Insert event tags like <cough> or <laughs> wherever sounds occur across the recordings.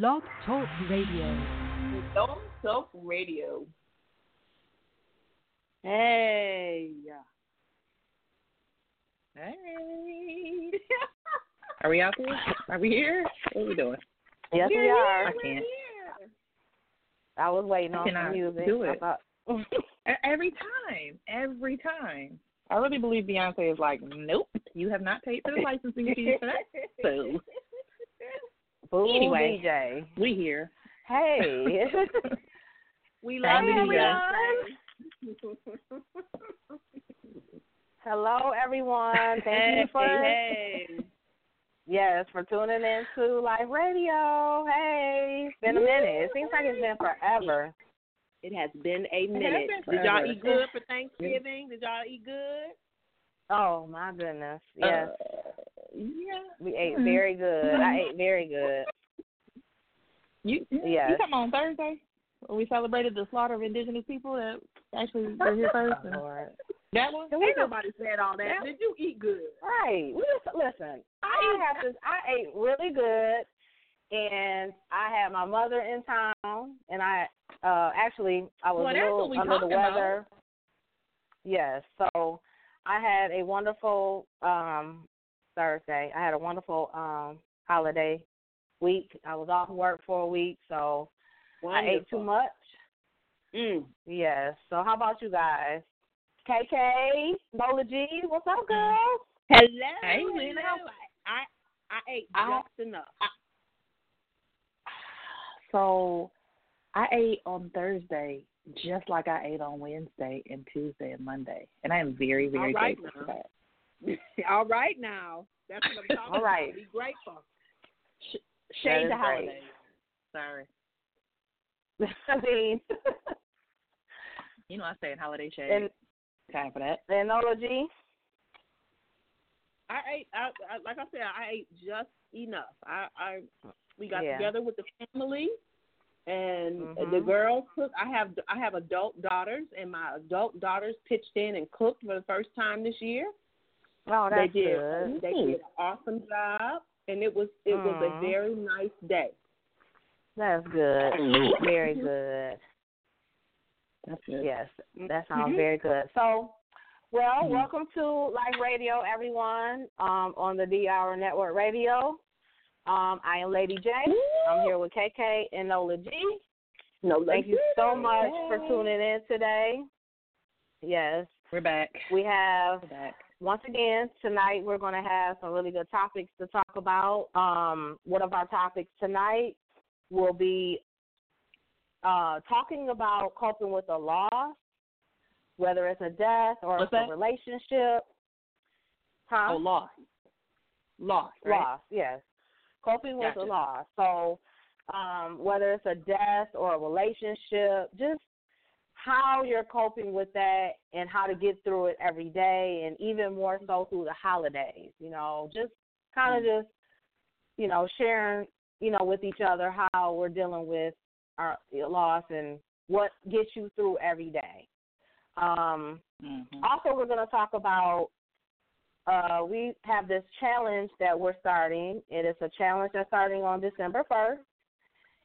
Blog Talk Radio. Blog Talk Radio. Hey. Hey. <laughs> are we out there? Are we here? What are we doing? Yes, We're we are. Here. I can't. I was waiting I on cannot some music. do I it. thought- <laughs> Every time. Every time. I really believe Beyonce is like, nope, you have not paid for the licensing fees for that. So Boo Anyway. DJ. we here. Hey. <laughs> We Hey, love you, everyone. Hello, everyone. Thank Hey, you for hey. yes for tuning in to L.I.F.E. Radio. Hey, it's been a minute. It seems like it's been forever. It has been a been minute. Did y'all eat good for Thanksgiving? Did y'all eat good? Oh my goodness. Yes, Uh, yeah. we ate mhm. very good. I ate very <laughs> good. You Yes. you come on Thursday? When we celebrated the slaughter of indigenous people that actually were here <laughs> first. and- Lord. that one? Ain't nobody said all that. Yeah. Did you eat good? Right. We just listen. I have to. I ate really good, and I had my mother in town, and I uh actually I was Well, a little under the talking about. weather. Yes. So I had a wonderful um Thursday. I had a wonderful um holiday week. I was off work for a week, so I ate too much. Mm. Yes. So how about you guys? KK, Nola G, what's up, girls? Hello. Hey, hello. Lena. I I ate I- just enough. <sighs> So I ate on Thursday just like I ate on Wednesday and Tuesday and Monday. And I am very, very All right grateful now. for that. <laughs> all right now. That's what I'm <laughs> talking All right. about. Be grateful. Shade is the great. holidays. Sorry. <laughs> I mean, You know I say in holiday shade. and Time for that. and Nola G. I ate. I, I like I said. I ate just enough. I, I we got Yeah. together with the family, and Mhm. the girls cooked. I have I have adult daughters, and my adult daughters pitched in and cooked for the first time this year. Oh, they that's did. good. They did an awesome job, and it was it was a Mhm. very nice day. That's good. Very good. That's good. Yes, that sounds Mhm. very good. So, well, Mhm. welcome to L.I.F.E. Radio, everyone, um, on the DR Network Radio. Um, I am Lady J. I'm here with KK and Nola G. No, Thank you so much for tuning in today. Yes, We're back. we have We're back. once again tonight we're going to have some really good topics to talk about. Um, one of our topics tonight will be uh, talking about coping with a loss, whether it's a death or What's it's that? a relationship. Huh? Oh, loss. Loss, right? Loss, yes. Coping with Gotcha. a loss. So, um, whether it's a death or a relationship, just how you're coping with that and how to get through it every day, and even more so through the holidays. You know, just kind of just, you know, sharing, you know, with each other how we're dealing with our loss and what gets you through every day. Um, Mm-hmm. also, we're going to talk about uh, we have this challenge that we're starting. It is a challenge that's starting on December 1st.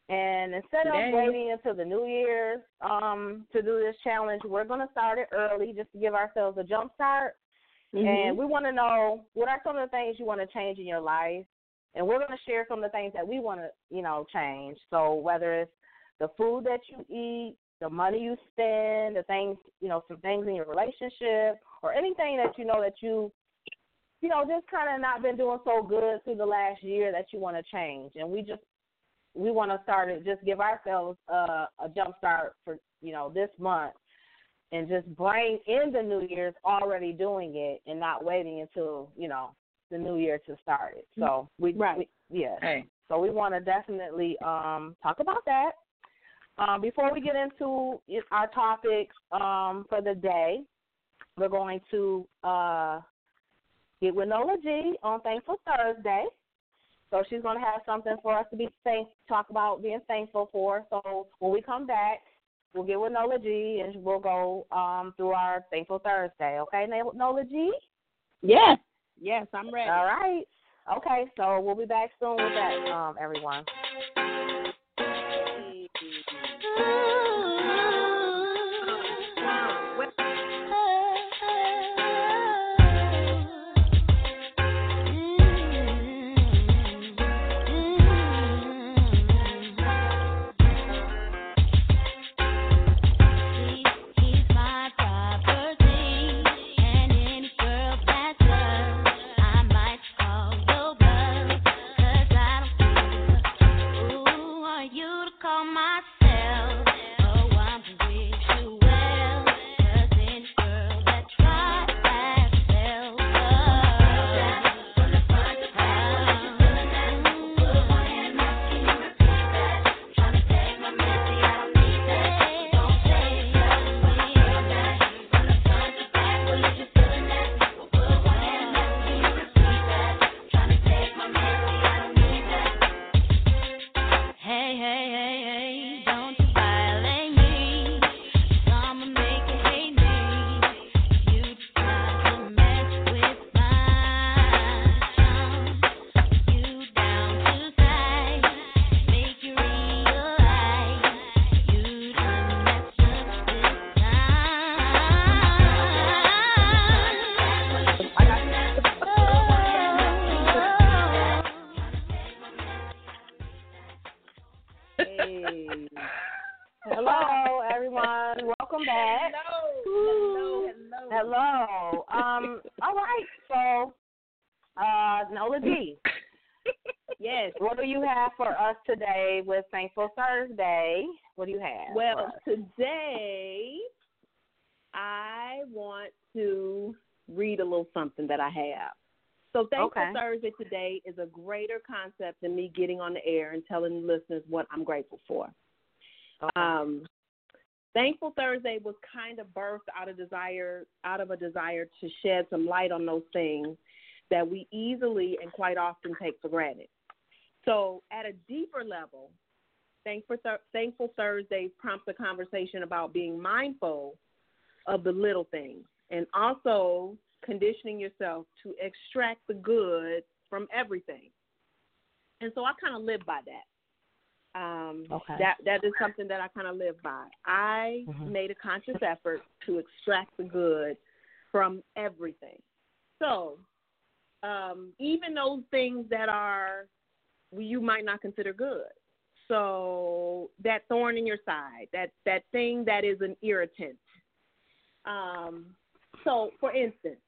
And instead Today. of waiting until the New Year's um, to do this challenge, we're going to start it early just to give ourselves a jump start. Mm-hmm. And we want to know what are some of the things you want to change in your life. And we're going to share some of the things that we want to, you know, change. So whether it's the food that you eat, the money you spend, the things, you know, some things in your relationship, or anything that you know that you, you know, just kind of not been doing so good through the last year that you want to change. And we just, we want to start it, just give ourselves a, a jump start for, you know, this month and just bring in the New Year's already doing it and not waiting until, you know, the New Year to start it. So we, Right. we yeah. Hey. So we want to definitely um, talk about that. Um, before we get into it- our topics um, for the day, we're going to uh, Get with Nola G on Thankful Thursday. So she's going to have something for us to be thank, talk about being thankful for. So when we come back, we'll get with Nola G and we'll go um, through our Thankful Thursday. Okay, Nola G? Yes. Yes, I'm ready. All right. Okay, so we'll be back soon with that, um, everyone. You have? Well, today I want to read a little something that I have. So Thankful Okay. Thursday today is a greater concept than me getting on the air and telling listeners what I'm grateful for. Okay. Um, Thankful Thursday was kind of birthed out of desire, out of a desire to shed some light on those things that we easily and quite often take for granted. So, at a deeper level, Thankful, Thankful Thursdays prompts a conversation about being mindful of the little things and also conditioning yourself to extract the good from everything. And so I kind of live by that. Um, Okay. That that is something that I kind of live by. I Mhm. made a conscious effort to extract the good from everything. So, um, even those things that are you might not consider good. So that thorn in your side, that that thing that is an irritant. Um, so, for instance,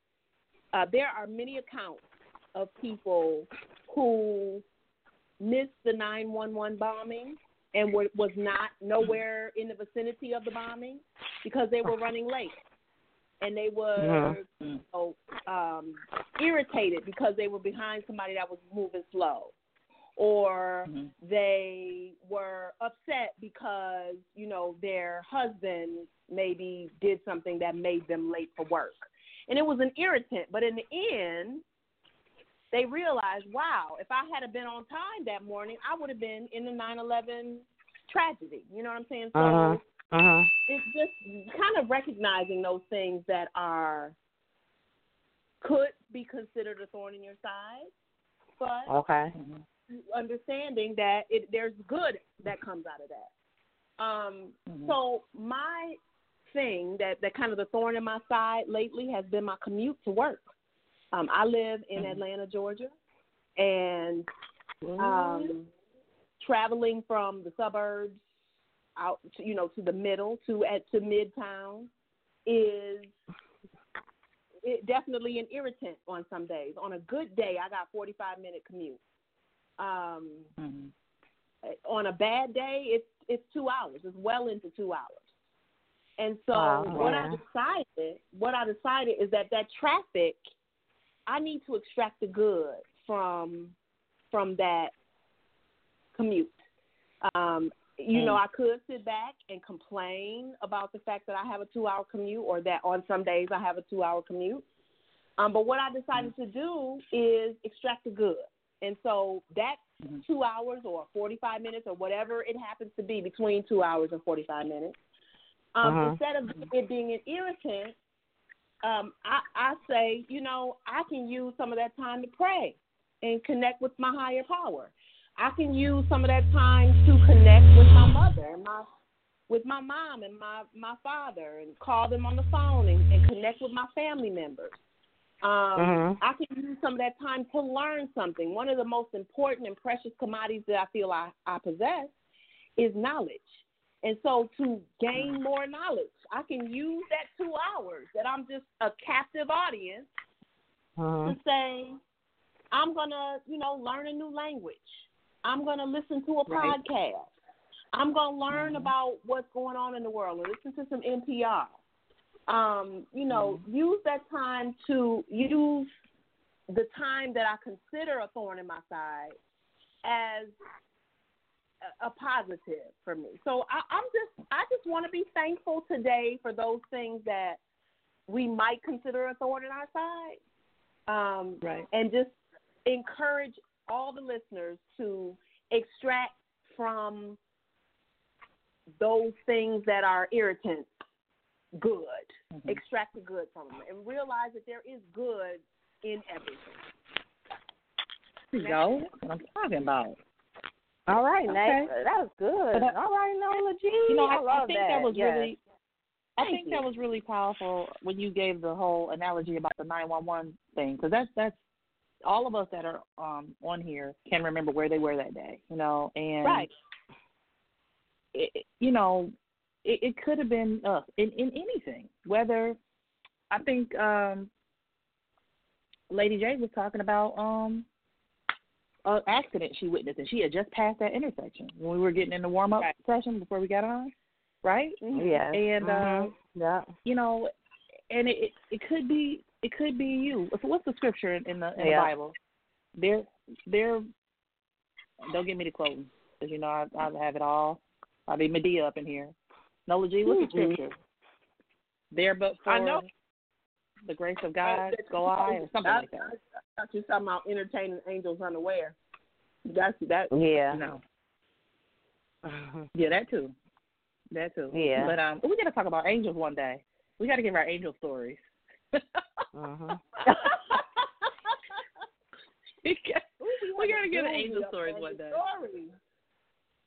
uh, there are many accounts of people who missed the 911 bombing and were, was not nowhere in the vicinity of the bombing because they were running late. And they were you know, um, irritated because they were behind somebody that was moving slow or Mhm. they were upset because you know their husband maybe did something that made them late for work and it was an irritant but in the end they realized wow if i had been on time that morning i would have been in the 9-11 tragedy you know what i'm saying so Uh-huh. Uh-huh. it's just kind of recognizing those things that are could be considered a thorn in your side but Okay. Understanding that it there's good that comes out of that. Um, Mhm. So my thing that that kind of the thorn in my side lately has been my commute to work. Um, I live in Mhm. Atlanta, Georgia, and um, traveling from the suburbs out, to, you know, to the middle to at to midtown is it definitely an irritant on some days. On a good day, I got 45 minute commute. Um, Mhm. on a bad day, it's it's two hours. It's well into two hours. And so Wow, what I decided, what I decided is that that traffic, I need to extract the good from from that commute. Um, you know, Mm. I could sit back and complain about the fact that I have a two hour commute or that on some days I have a two hour commute. Um, but what I decided to do is extract the good. And so that Mhm. two hours or 45 minutes or whatever it happens to be between two hours and 45 minutes, um, Uh-huh. instead of it being an irritant, um, I, I say, you know, I can use some of that time to pray and connect with my higher power. I can use some of that time to connect with my mother and my with my mom and my my father and call them on the phone and, and connect with my family members. Um, Mhm. I can use some of that time to learn something. One of the most important and precious commodities that I feel I, I possess is knowledge. And so to gain more knowledge, I can use that two hours that I'm just a captive audience Uh-huh. to say, I'm gonna, you know, learn a new language. I'm gonna listen to a Right. podcast. I'm gonna learn about what's going on in the world and listen to some NPR. Um, you know, use that time to use the time that I consider a thorn in my side as a, a positive for me. So I, I'm just I just want to be thankful today for those things that we might consider a thorn in our side. Um, Right. and just encourage all the listeners to extract from those things that are irritants good. Mhm. Extract the good from them and realize that there is good in everything. There you go. That's what I'm talking about. All right, Okay. Nate. That was good. But All right, Nola G. You know, I, I, love I think that, was yes. really. I Thank think you. that was really powerful when you gave the whole analogy about the nine one one thing because that's that's all of us that are um on here can remember where they were that day, you know, and Right. it, it- you know, it, it could have been us in in anything. Whether I think um Lady J was talking about um an accident she witnessed and she had just passed that intersection when we were getting in the warm up Right. session before we got on, right? Yes. And Mhm. uh yeah. you know, and it it, could be it could be you. So what's the scripture in, in the in Yeah. the Bible? There, there. Don't get me to quoting, because you know I I have it all. I be Madea up in here. Nola G, what's the Mhm. scripture? There, but for I know. the grace of God, go I, or something I, like that. I, I thought you were talking about entertaining angels unaware. That's that. Yeah. No, Mhm. yeah, that too, that too. Yeah. But um, we got to talk about angels one day. We got to give our angel stories. Mhm. <laughs> we got, to get an angel stories one day. Story.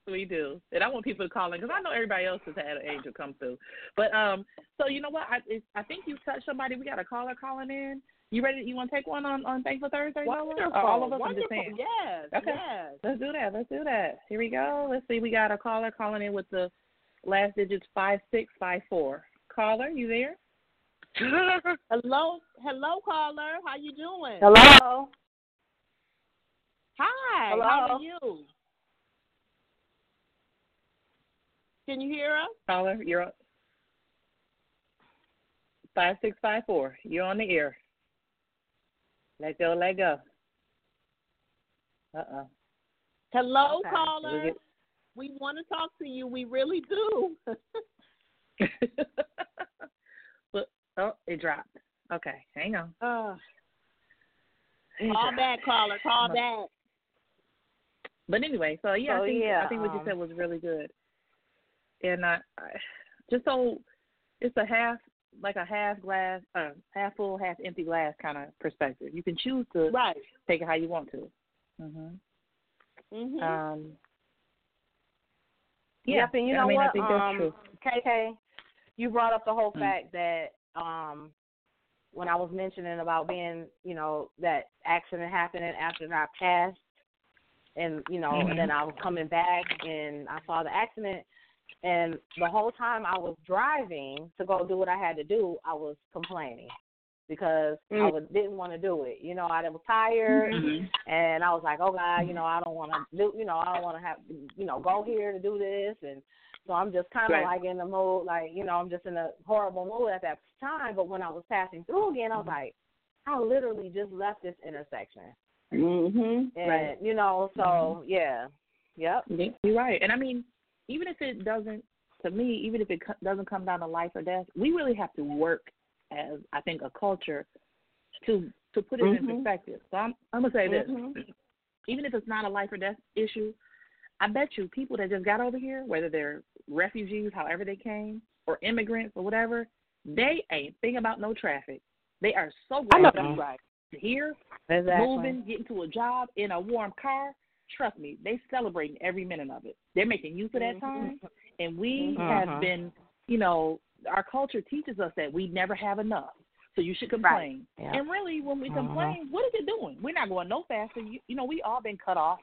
We do, and I want people to call in because I know everybody else has had an angel come through. But um, so you know what? I it's, I think you touched somebody. We got a caller calling in. You ready? You want to take one on on Thankful Thursday? Nola? Wonderful. All of us. I'm Wonderful. Yes. Okay. Yes. Let's do that. Let's do that. Here we go. Let's see. We got a caller calling in with the last digits five six five four. Caller, you there? <laughs> Hello, hello, caller. How you doing? Hello. Hi. Hello. How are you? Can you hear us? Caller, you're on. Five six five four. You're on the air. Let go. Let go. Uh uh Hello, Okay. caller. get- We want to talk to you. We really do. <laughs> but oh, it dropped. Okay, hang on. uh, It call dropped. back, caller. Call back. But anyway, so yeah, So, I think yeah, I think what you um, said was really good. And I, I just so it's a half like a half glass, uh, half full, half empty glass kind of perspective. You can choose to Right. take it how you want to. Mhm. Mhm. Um. Yeah, Yep, and you know I mean, what? I think that's um, true. KK, you brought up the whole Mm. fact that um when I was mentioning about being, you know, that accident happening after I passed and, you know, Mhm. and then I was coming back and I saw the accident and the whole time I was driving to go do what I had to do, I was complaining because I Mm. was, didn't want to do it. You know, I was tired Mhm. and I was like, oh God, you know, I don't want to do, you know, I don't want to have, you know, go here to do this, and so I'm just kind of Right. like in the mood, like you know, I'm just in a horrible mood at that time. But when I was passing through again, I was like, I literally just left this intersection, Mm-hmm. and Right. you know, so yeah, yep, You're right, and I mean, even if it doesn't, to me, even if it co- doesn't come down to life or death, we really have to work as I think a culture to to put it in Mhm. perspective. So I'm I'm gonna say this: Mhm. <clears throat> even if it's not a life or death issue, I bet you people that just got over here, whether they're refugees, however they came, or immigrants or whatever, they ain't thinking about no traffic. They are so glad to be right. here exactly. moving, getting to a job in a warm car, trust me, they celebrating every minute of it. They're making use of that Mhm. time, and we Mhm. have been, you know, our culture teaches us that we never have enough, so you should complain. Yeah. And really, when we Mhm. complain, what is it doing? We're not going no faster. You, you know, we all been cut off.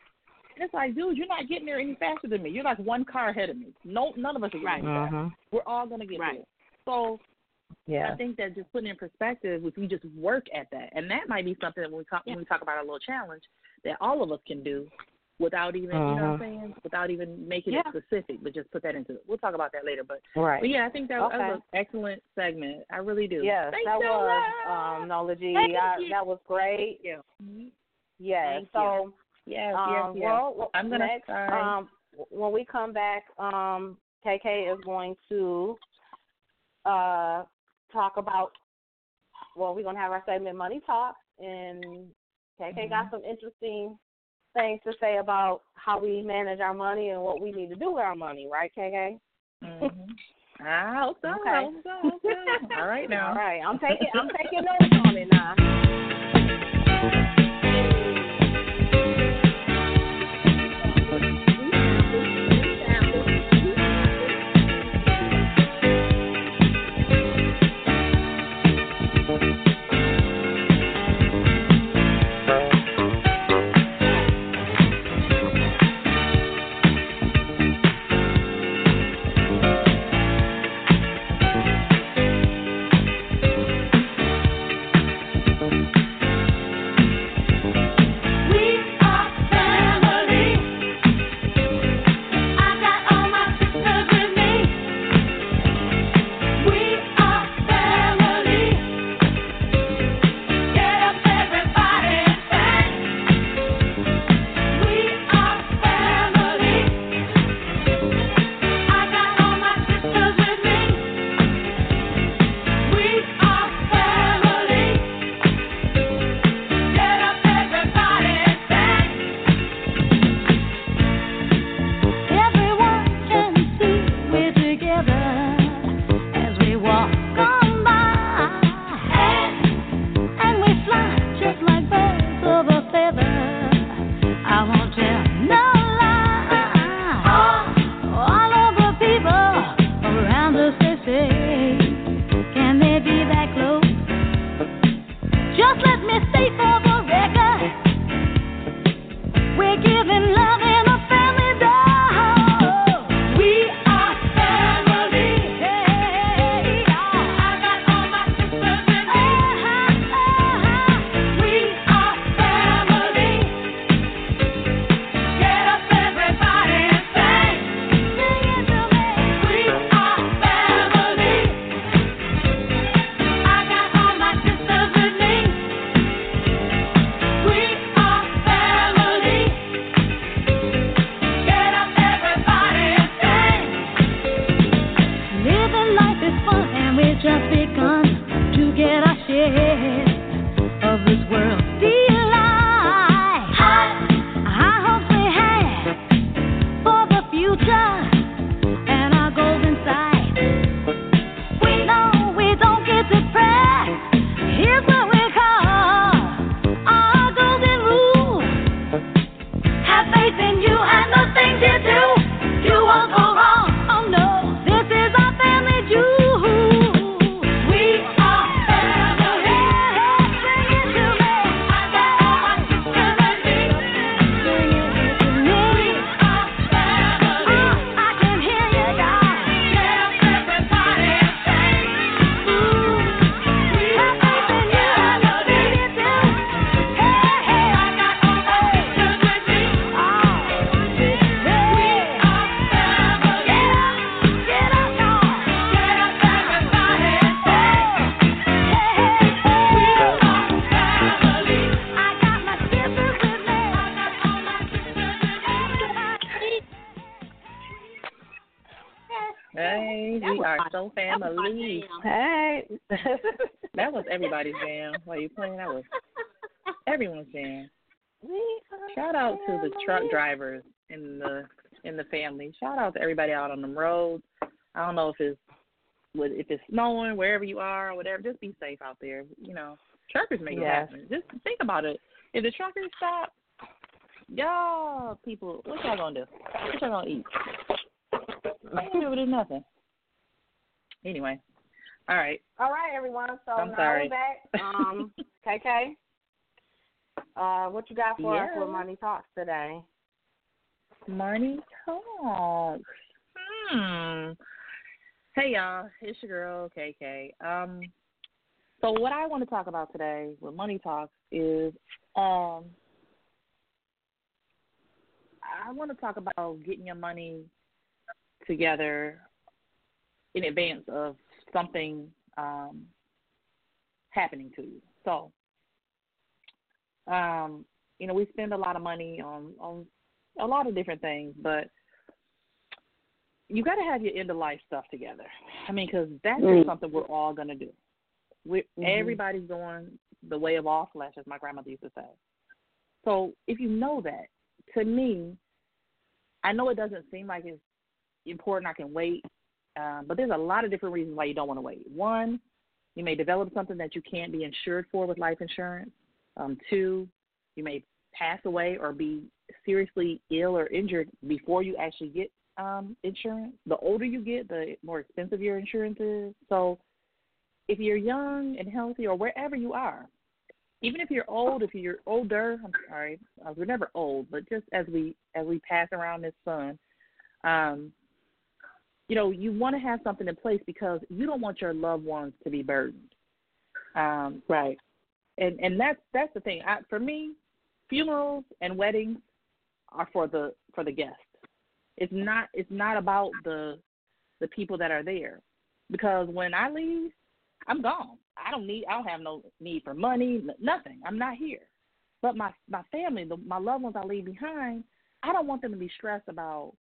And it's like, dude, you're not getting there any faster than me. You're like one car ahead of me. No, none of us are getting Right. any faster. Mhm. We're all gonna get Right. there. So Yeah. I think that just putting in perspective, if we just work at that, and that might be something that when we talk when we talk about our little challenge that all of us can do without even you know what I'm Mhm. saying, without even making Yeah. it specific, but just put that into. We'll talk about that later, but Right. but yeah, I think that, that was an excellent segment. I really do. Yes, Thank that you, was um. Thank I- that was great. Thank you. Yes. Thank so yeah, um, yes, yes. well, well, I'm gonna next um when we come back, um KK is going to uh talk about well, we're gonna have our segment Money Talk and KK Mm-hmm. got some interesting things to say about how we manage our money and what we need to do with our money, right, KK? Mhm. I <laughs> hope so. Okay. I hope so. I hope so. All right <laughs> now. All right, I'm taking I'm taking notes on it now. My- so That was my family. jam. Hey. <laughs> That was everybody's jam. While you playing, that was everyone's jam. Shout out to the truck drivers in the in the family. Shout out to everybody out on the roads. I don't know if it's if it's snowing wherever you are or whatever. Just be safe out there. You know, truckers make it happen. Just think about it. If the truckers stop, y'all people, what y'all gonna do? What y'all gonna eat? You ain't able to do nothing. Anyway, all right. All right, everyone. So I'm now sorry. back. <laughs> Um, KK, uh, what you got for us Yeah. with Money Talks today? Money talks. Hmm. Hey y'all, it's your girl KK. Um, so what I want to talk about today with Money Talks is um I want to talk about getting your money together in advance of something um, happening to you. So, um, you know, we spend a lot of money on on a lot of different things, but you got to have your end of life stuff together. I mean, because that's Mm. just something we're all gonna do. We Mhm. everybody's going the way of all flesh, as my grandmother used to say. So if you know that, to me, I know it doesn't seem like it's important. I can wait, um, but there's a lot of different reasons why you don't want to wait. One, you may develop something that you can't be insured for with life insurance. Um, two, you may pass away or be seriously ill or injured before you actually get um, insurance. The older you get, the more expensive your insurance is. So if you're young and healthy or wherever you are, even if you're old, if you're older, I'm sorry, uh, we're never old, but just as we as we pass around this sun, um, you know, you want to have something in place because you don't want your loved ones to be burdened. Um, Right. and and that's that's the thing. I, for me, funerals and weddings are for the for the guests. It's not it's not about the the people that are there, because when I leave, I'm gone. I don't need I don't have no need for money, nothing. I'm not here. But my my family, the, my loved ones I leave behind, I don't want them to be stressed about,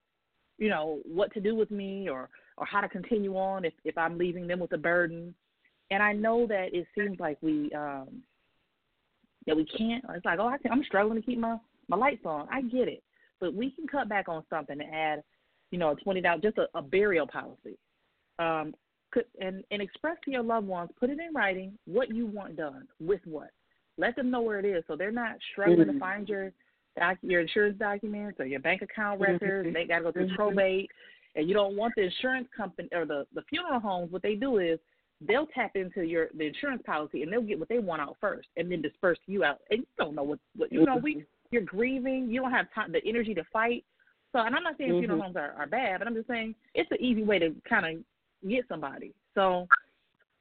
you know, what to do with me or or how to continue on if if I'm leaving them with a burden. And I know that it seems like we um that we can't. It's like, oh, I can, I'm struggling to keep my my lights on. I get it, but we can cut back on something and add, you know, a twenty dollars, just a, a burial policy. Um, could, and and express to your loved ones, put it in writing what you want done with what. Let them know where it is, so they're not struggling to Mhm. find your doc, your insurance documents or your bank account Mhm. records. They got to go through Mhm. probate, and you don't want the insurance company or the the funeral homes. What they do is they'll tap into your the insurance policy and they'll get what they want out first and then disperse you out. And you don't know what what you know. We you're grieving. You don't have time the energy to fight. So, and I'm not saying funeral Mhm. homes are, are bad, but I'm just saying it's an easy way to kind of get somebody. So,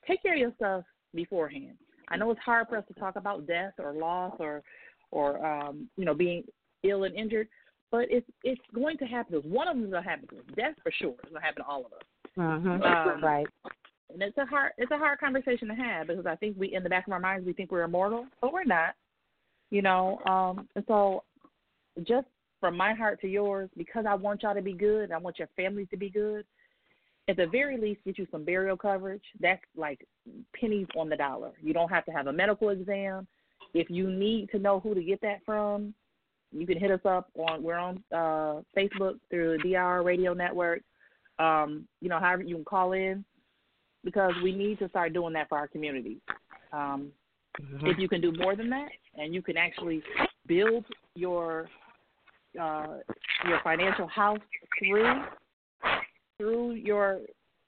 take care of your stuff beforehand. I know it's hard for us to talk about death or loss or or um, you know being ill and injured, but it's it's going to happen. One of them is going to happen to us. Death for sure is going to happen to all of us. Mhm. Um, <laughs> right. And it's a hard it's a hard conversation to have because I think we in the back of our minds we think we're immortal, but we're not. You know, um and so just from my heart to yours, because I want y'all to be good I want your families to be good, at the very least get you some burial coverage. That's like pennies on the dollar. You don't have to have a medical exam. If you need to know who to get that from, you can hit us up on we're on uh Facebook through the DR Radio Network. Um, you know, however you can call in because we need to start doing that for our community. Um, If you can do more than that, and you can actually build your uh, your financial house through through your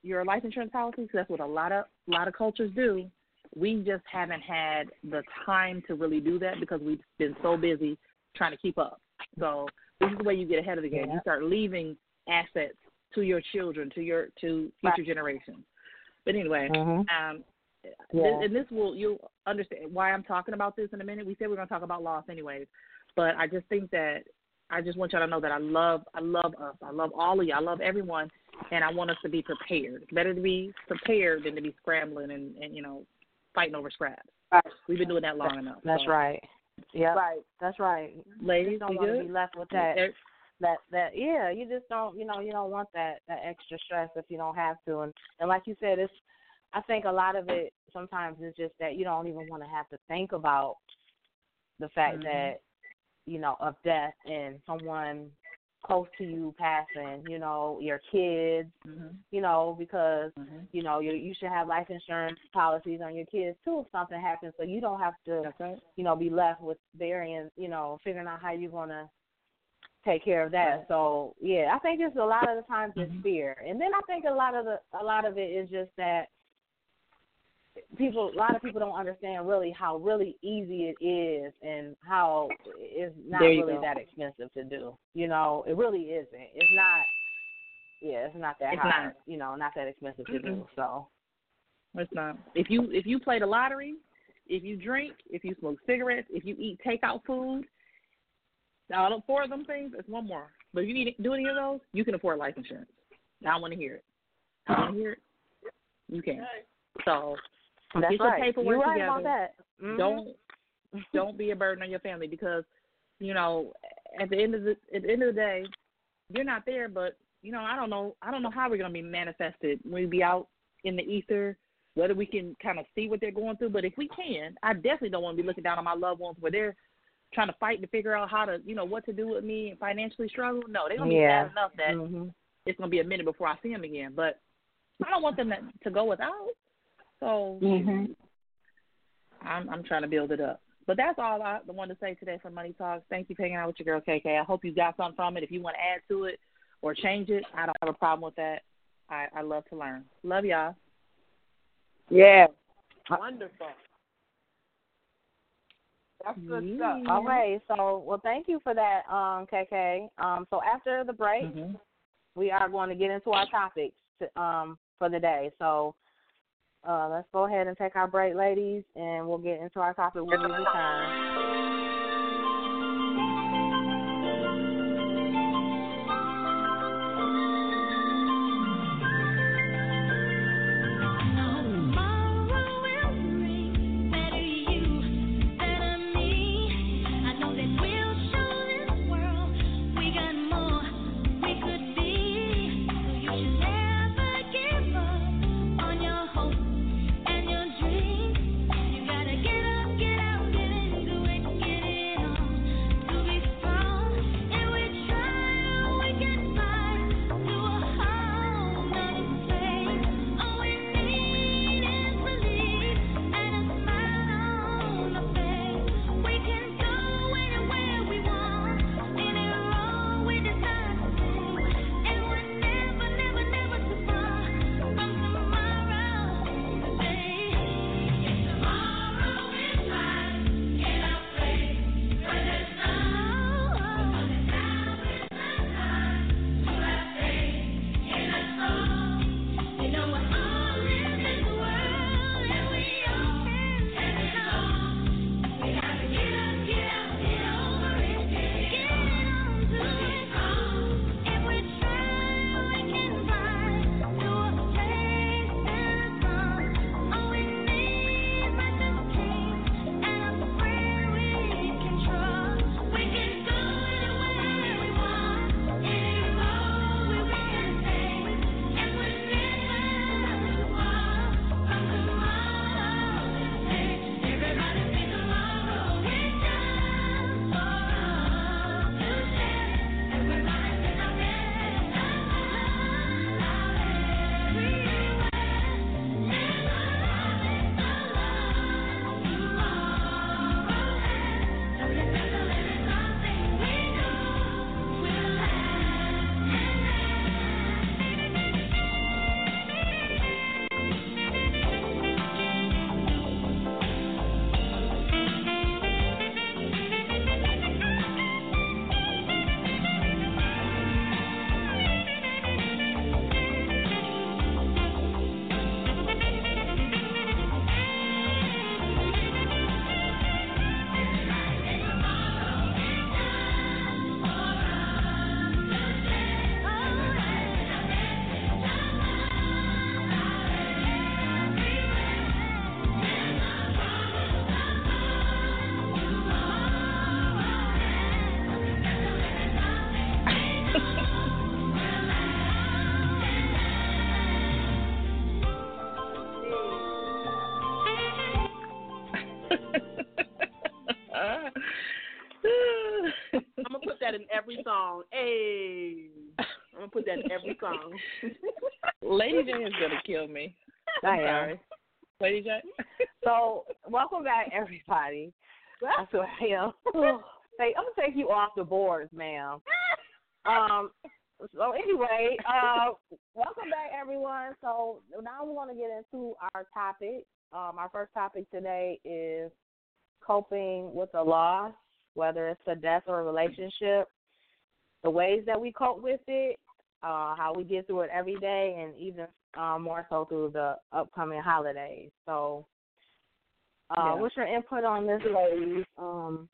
your life insurance policy, 'cause that's what a lot of a lot of cultures do. We just haven't had the time to really do that because we've been so busy trying to keep up. So this is the way you get ahead of the game. Yeah. You start leaving assets to your children, to your to future Right. generations. But anyway, Mhm. um, Yeah. this, and this will you'll understand why I'm talking about this in a minute. We said we're going to talk about loss anyways, but I just think that I just want y'all to know that I love I love us. I love all of you. I love everyone, and I want us to be prepared. Better to be prepared than to be scrambling and, and you know fighting over scraps. Right. We've been doing that long enough. That's so. right. Yeah. Right. That's right. Ladies. just don't want to be left with that. Er- that that yeah you just don't you know you don't want that that extra stress if you don't have to and and like you said it's i think a lot of it sometimes is just that you don't even want to have to think about the fact Mhm. that you know of death and someone close to you passing you know your kids Mhm. you know because Mhm. you know you you should have life insurance policies on your kids too if something happens so you don't have to right. you know, be left with burying, you know, figuring out how you're gonna take care of that. Right. So yeah, I think it's a lot of the times it's Mhm. fear, and then I think a lot of the a lot of it is just that people, a lot of people don't understand really how really easy it is, and how it's not really go. that expensive to do. You know, it really isn't. It's not. Yeah, it's not that It's hard. not. You know, not that expensive to do. So It's not. If you if you play the lottery, if you drink, if you smoke cigarettes, if you eat takeout food, Out of four of them things, it's one more. But if you need to do any of those, you can afford life insurance. I want to hear it. I want to hear it. You can. So That's get your right. paperwork You're right together. about that. Mhm. don't don't be a burden on your family because you know at the end of the at the end of the day you're not there but you know i don't know i don't know how we're going to be manifested when we be out in the ether whether we can kind of see what they're going through but if we can i definitely don't want to be looking down on my loved ones where they're trying to fight to figure out how to you know what to do with me and financially struggle no they're going to be Yeah. sad enough that Mhm. it's going to be a minute before i see them again but i don't want them to, to go without so Mhm. I'm I'm trying to build it up. But that's all I wanted to say today for Money Talks. Thank you for hanging out with your girl KK. I hope you got something from it. If you want to add to it or change it, I don't have a problem with that. I, I love to learn. Love y'all. Yeah. Wonderful. That's good Yeah. stuff. All right. So, well, thank you for that, um, KK. Um, so after the break, Mm-hmm. we are going to get into our topics to, um, for the day. So uh, let's go ahead and take our break, ladies, and we'll get into our topic when we return. Every song. <laughs> Lady J is gonna kill me. I I'm sorry. Lady J. <laughs> So, welcome back, everybody. That's who I am. Say, I'm gonna take you off the boards, ma'am. Um. So anyway, uh, welcome back, everyone. So now we want to get into our topic. Um, our first topic today is coping with a loss, whether it's a death or a relationship. The ways that we cope with it, uh, how we get through it every day, and even uh, more so through the upcoming holidays. So, uh, Yeah. what's your input on this, ladies? Um,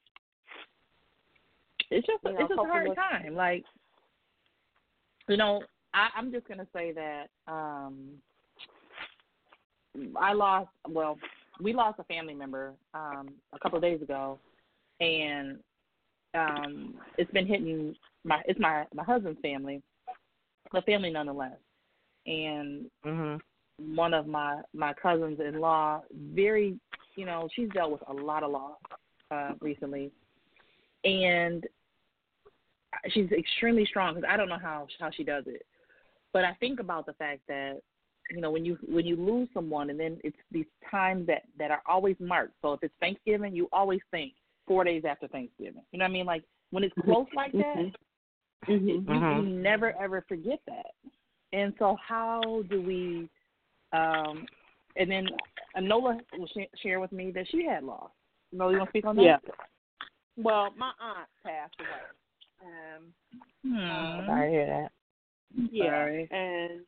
it's just You know, it's just a hard with- time. Like, you know, I, I'm just gonna say that um I lost. Well, we lost a family member um a couple of days ago, and um it's been hitting my it's my my husband's family, but family nonetheless, and Mhm. one of my my cousins in law very you know she's dealt with a lot of loss uh recently. And she's extremely strong because i don't know how how she does it. But i think about the fact that you know when you when you lose someone and then it's these times that that are always marked. So if it's thanksgiving you always think four days after thanksgiving. You know what i mean? Like when it's close like that Mm-hmm. you, Mhm. you never ever forget that. And so, how do we? Um, and then Nola will sh- share with me that she had lost. Nola, you want to speak on that? Yeah. Well, my aunt passed away. Um, Hmm. Sorry to hear that. yeah, Sorry. and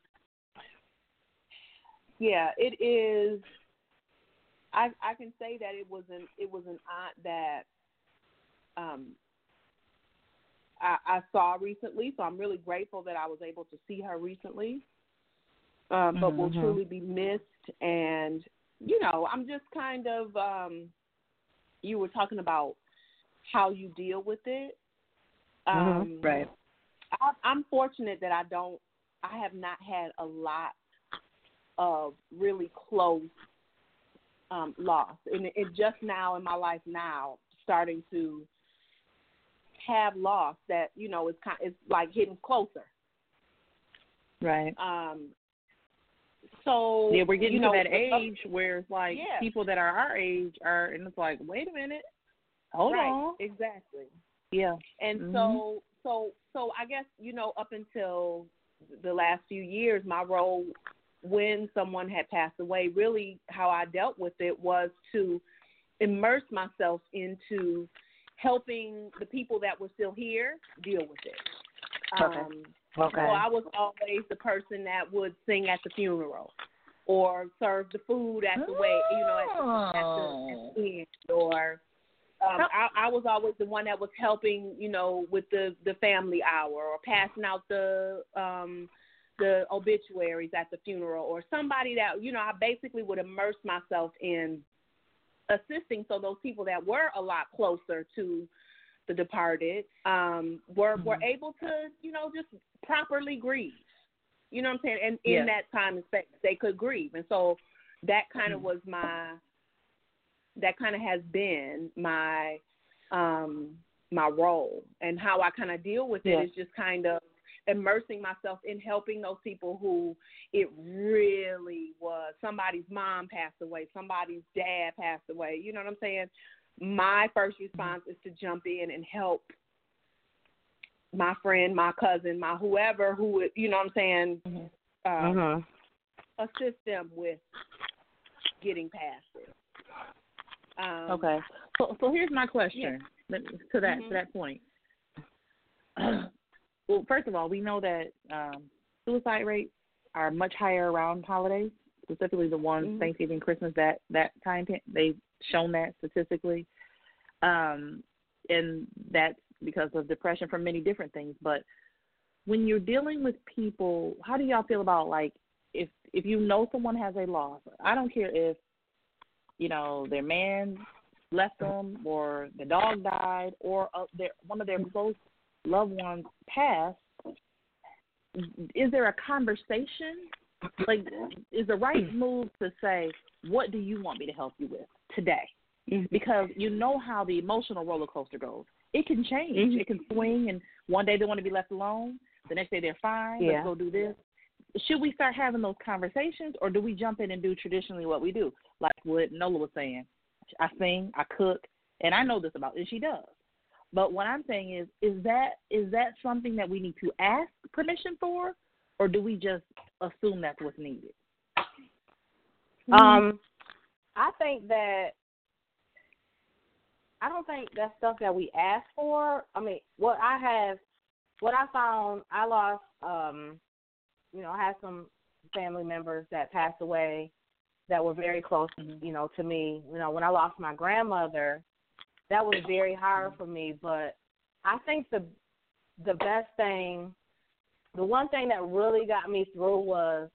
yeah, it is. I I can say that it was an it was an aunt that um I, I saw recently, so I'm really grateful that I was able to see her recently. Um, but will Mhm. truly be missed, and you know, I'm just kind of. um You were talking about how you deal with it. Um, Right. I, I'm fortunate that I don't. I have not had a lot of really close um, loss, and it, it just now in my life now starting to have lost that you know is kind. It's like hitting closer. Right. Um, so Yeah, we're getting you to know, that age where it's like Yeah. people that are our age are, and it's like, wait a minute, hold right, on. exactly. Yeah. And Mhm. so, so, so I guess you know, up until the last few years, my role when someone had passed away, really how I dealt with it was to immerse myself into helping the people that were still here deal with it. Okay. Um, Okay. so I was always the person that would sing at the funeral or serve the food at the way, you know, at the, at the, at the end, or um, I, I was always the one that was helping, you know, with the the family hour or passing out the um the obituaries at the funeral or somebody that you know I basically would immerse myself in assisting so those people that were a lot closer to the departed um were were able to you know just properly grieve. You know what I'm saying? And in Yes. that time and space they could grieve. And so that kind of was my that kind of has been my um my role. And how I kind of deal with it Yeah. is just kind of immersing myself in helping those people who it really was somebody's mom passed away, somebody's dad passed away. You know what I'm saying? My first response is to jump in and help my friend, my cousin, my whoever who would, you know what I'm saying, Mhm. uh, Mhm. assist them with getting past it. Um, Okay. So so here's my question me- to that Mhm. to that point. <clears throat> <clears throat> well, first of all, we know that um, suicide rates are much higher around holidays, specifically the ones Mhm. Thanksgiving, Christmas. That that time they've shown that statistically, um, and that's because of depression from many different things. But when you're dealing with people, how do y'all feel about like if if you know someone has a loss? I don't care if you know their man left them or the dog died or uh, their one of their close loved ones passed is there a conversation? Like is the right move to say what do you want me to help you with today? Mhm. because you know how the emotional roller coaster goes. It can change. Mhm. it can swing and one day they want to be left alone the next day they're fine Yeah. let's go do this. Should we start having those conversations or do we jump in and do traditionally what we do? Like what nola was saying i sing i cook and i know this about and she does but what i'm saying is is that is that something that we need to ask permission for or do we just assume that's what's needed Um, I think that I don't think that's stuff that we ask for. I mean, what I have, what I found, I lost. Um, you know, I had some family members that passed away that were very close, Mhm. you know, to me. You know, when I lost my grandmother, that was very hard for me. But I think the the best thing, the one thing that really got me through was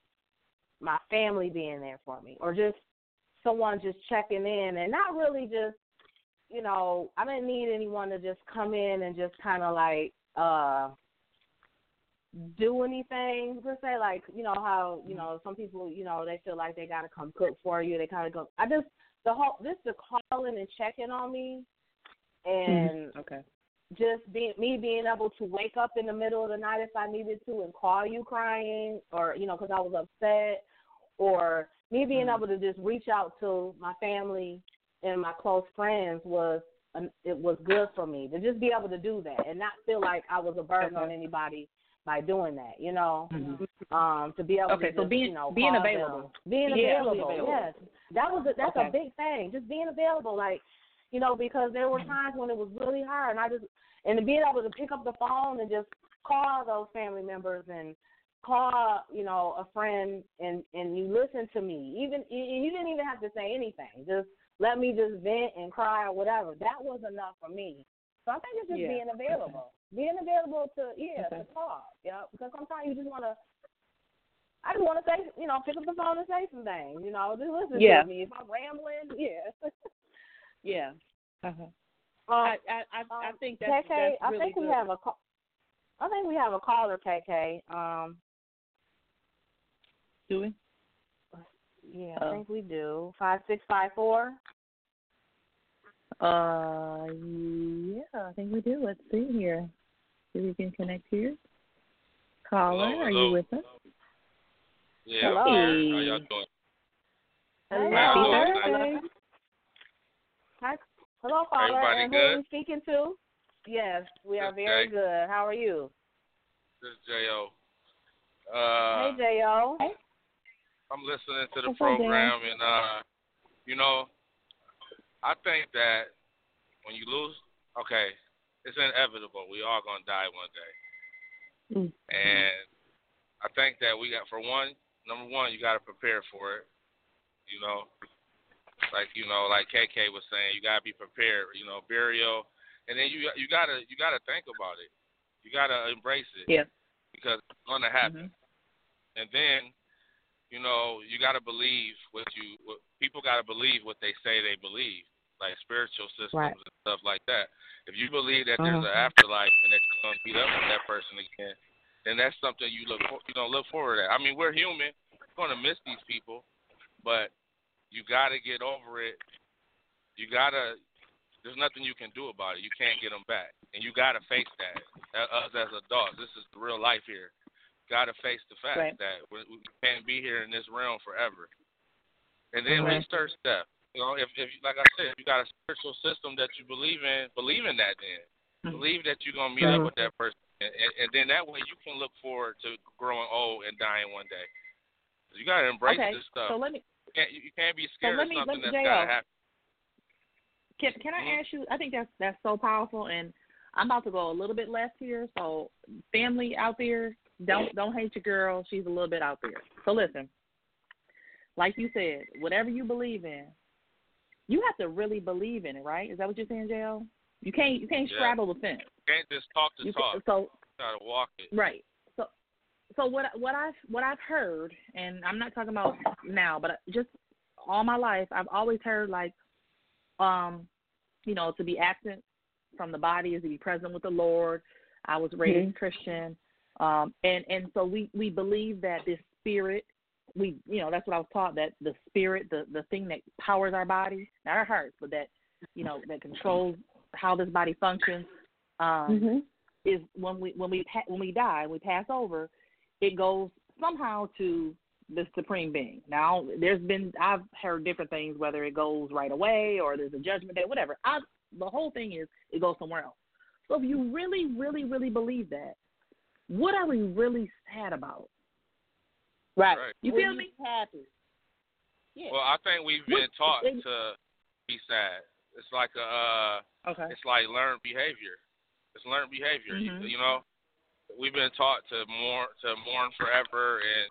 my family being there for me, or just someone just checking in, and not really just, you know, I didn't need anyone to just come in and just kind of like uh do anything per se. Like you know how you know some people you know they feel like they got to come cook for you. They kind of go. I just the whole this the calling and checking on me, and Okay. just being me being able to wake up in the middle of the night if I needed to and call you crying or you know because I was upset or me being Mhm. able to just reach out to my family and my close friends was it was good for me to just be able to do that and not feel like I was a burden on anybody by doing that you know Mhm. um to be able Okay, to so being- you know being available. them. being Yeah, available, available. yes that was a, that's Okay. a big thing just being available like you know because there were times when it was really hard and I just and being able to pick up the phone and just call those family members and call you know a friend and and you listen to me even you didn't even have to say anything just let me just vent and cry or whatever that was enough for me so I think it's just Yeah. being available being available to yeah Okay. to talk yeah because sometimes you just want to I just want to say, you know, pick up the phone and say some things. You know, just listen Yeah. to me. If I'm rambling, yeah. <laughs> Yeah. Uh-huh. um, I, I I I um, think that's, KK, that's I think we good. have a call. I think we have a caller, KK. Um, Do we? yeah, I Oh. think we do. Five six five four. Uh, yeah, I think we do. Let's see here. See if we can connect here. Caller, Hello, are hello. you with us? Yeah, Hello. I'm. How y'all doing? Hello. Happy Thursday. Hi. Hello, Father. Everybody and who are we speaking to? Yes, we are very good. How are you? This is J.O. Uh, hey, Jo. I'm listening to the What's program, and, uh, you know, I think that when you lose, okay, it's inevitable. We all going to die one day. Mm. And I think that we got, for one, number one, you got to prepare for it. You know, like you know, like KK was saying, you got to be prepared. You know, burial, and then you you gotta you gotta think about it. You gotta embrace it. Yeah. Because it's gonna happen. Mhm. And then, you know, you gotta believe what you what people gotta believe what they say they believe, like spiritual systems Right. and stuff like that. If you believe that there's Uh-huh. an afterlife and that you're gonna meet up with that person again, then that's something you look for, you know look forward at. I mean, we're human. We're gonna miss these people, but you gotta get over it. You gotta. There's nothing you can do about it. You can't get them back, and you gotta face that. Us as adults, this is the real life here. Gotta face the fact Right. that we, we can't be here in this realm forever. And then we start step. You know, if, if like I said, if you got a spiritual system that you believe in, believe in that. Then Mhm. believe that you're gonna meet Mhm. up with that person, and, and, and then that way you can look forward to growing old and dying one day. You gotta embrace Okay, this stuff. so let me can't, you can't be scared let of me- something let- that's gotta happen. Can can I Mhm. ask you? I think that's that's so powerful, and I'm about to go a little bit left here. So, family out there, don't don't hate your girl. She's a little bit out there. So listen, like you said, whatever you believe in, you have to really believe in it, right? Is that what you're saying, JL? You can't you can't Yeah. straddle the fence. You can't just talk to You talk. can, so You gotta walk it. Right. So, what what I've what I've heard, and I'm not talking about now, but just all my life, I've always heard like, um, you know, to be absent from the body is to be present with the Lord. I was raised Christian, um, and and so we we believe that this spirit, we you know that's what I was taught that the spirit, the the thing that powers our body, not our hearts, but that you know that controls how this body functions. Um, Mm-hmm. is when we when we when we die, we pass over, it goes somehow to the supreme being. Now, there's been I've heard different things whether it goes right away or there's a judgment day, whatever. I the whole thing is it goes somewhere else. So if you really, really, really believe that, what are we really sad about? Right. Right. You feel you me? Happy. Yeah. Well, I think we've been What- taught it- to be sad. It's like a uh okay. it's like learned behavior. It's learned behavior. You- Mhm. You, know, we've been taught to mourn to mourn forever, and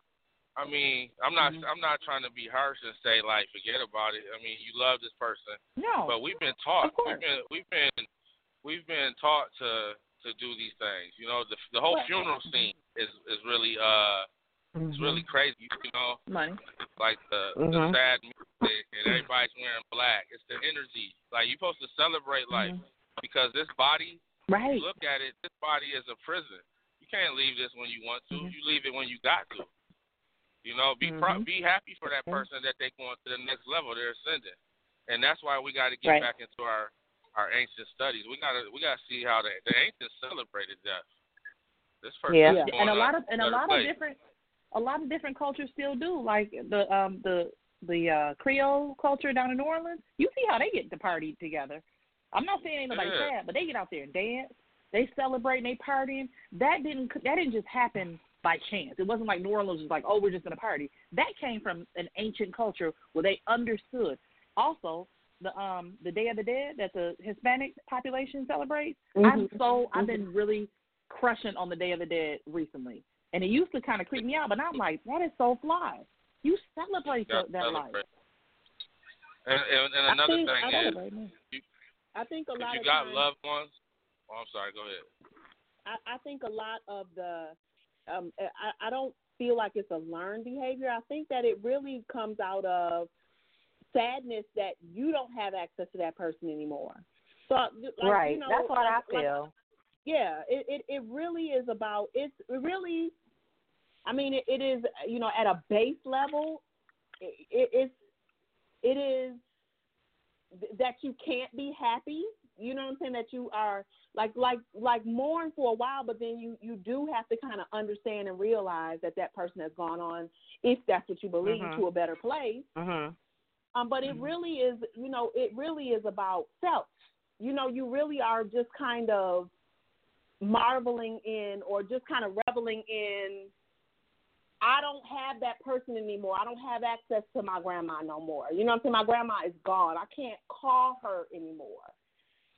I mean, I'm not Mhm. I'm not trying to be harsh and say like forget about it. I mean, you love this person, No. but we've been taught. We've been we've been we've been taught to to do these things. You know, the the whole funeral scene is is really uh it's Mm-hmm. really crazy. You know, Money. like the Mhm. the sad music and everybody's wearing black. It's the energy. Like you're supposed to celebrate life because this body, Right. you look at it, this body is a prison. You can't leave this when you want to. Mhm. You leave it when you got to. You know, be pro- Mhm. be happy for that person that they going to the next level. They're ascending, and that's why we got to get Right. back into our our ancient studies. We gotta we gotta see how the the ancients celebrated death. This person Yeah. Yeah, and a lot of and a lot place. of different a lot of different cultures still do. Like the um the the uh Creole culture down in New Orleans. You see how they get to party together. I'm not saying ain't nobody Yeah. sad, but they get out there and dance. They celebrate and they partying. That didn't that didn't just happen by chance. It wasn't like New Orleans was like, oh, we're just gonna party. That came from an ancient culture where they understood. Also, the um the Day of the Dead that the Hispanic population celebrates. I'm so I've been really crushing on the Day of the Dead recently, and it used to kind of creep me out, but now I'm like, that is so fly. You celebrate Gotta that, that life. And, and, and I another think- thing I is, Celebrate, man. I think a if lot you of got times, loved ones, oh, I'm sorry. Go ahead. I, I think a lot of the um I, I don't feel like it's a learned behavior. I think that it really comes out of sadness that you don't have access to that person anymore. So like, right. you know, That's what I like- like- feel. yeah, it, it it really is about it's really. I mean, it, it is you know at a base level, it, it, it's it is th- that you can't be happy. You know what I'm saying? That you are like like like mourn for a while, but then you you do have to kind of understand and realize that that person has gone on, if that's what you believe, Mhm. to a better place. Mhm. Um, but it really is, you know, it really is about self. You know, you really are just kind of marveling in or just kind of reveling in. I don't have that person anymore. I don't have access to my grandma no more. You know what I'm saying? My grandma is gone. I can't call her anymore.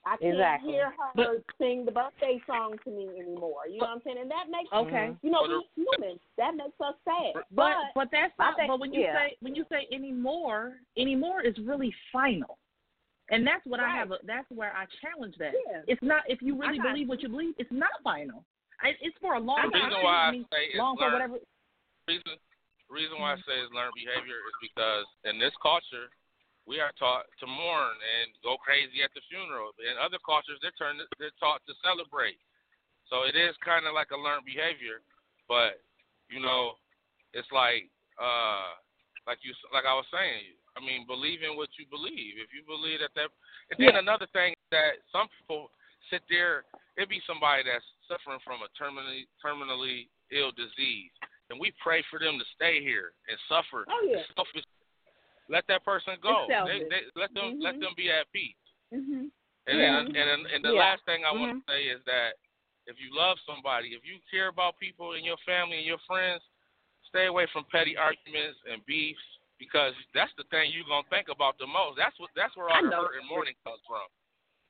I can't Exactly. hear her But- sing the birthday song to me anymore. You know what I'm saying? And that makes Okay. you know, we human. That makes us sad. But But but that's not. think- but when you yeah. say when you say anymore, anymore is really final, and that's what I have. A, that's where I challenge that. Yeah. It's not if you really I got believe what you believe. It's not final. I, it's for a long The time. reason why I I say it's long for whatever. reason reason why I Mm-hmm. say it's learned behavior is because in this culture we are taught to mourn and go crazy at the funeral. In other cultures they're turned they're taught to celebrate. So it is kind of like a learned behavior, but you know, it's like uh like you like I was saying. I mean, believe in what you believe. If you believe that that, and then Yeah. another thing that some people sit there. it'd be somebody that's suffering from a terminally terminally ill disease, and we pray for them to stay here and suffer. Oh, yeah. Selfish. Let that person go. They, they, let them let Mhm. them be at peace. hmm And Yeah. then, and and the Yeah. last thing I want to say is that if you love somebody, if you care about people in your family and your friends, stay away from petty arguments and beefs because that's the thing you're gonna think about the most. That's what that's where all the hurt and mourning comes from.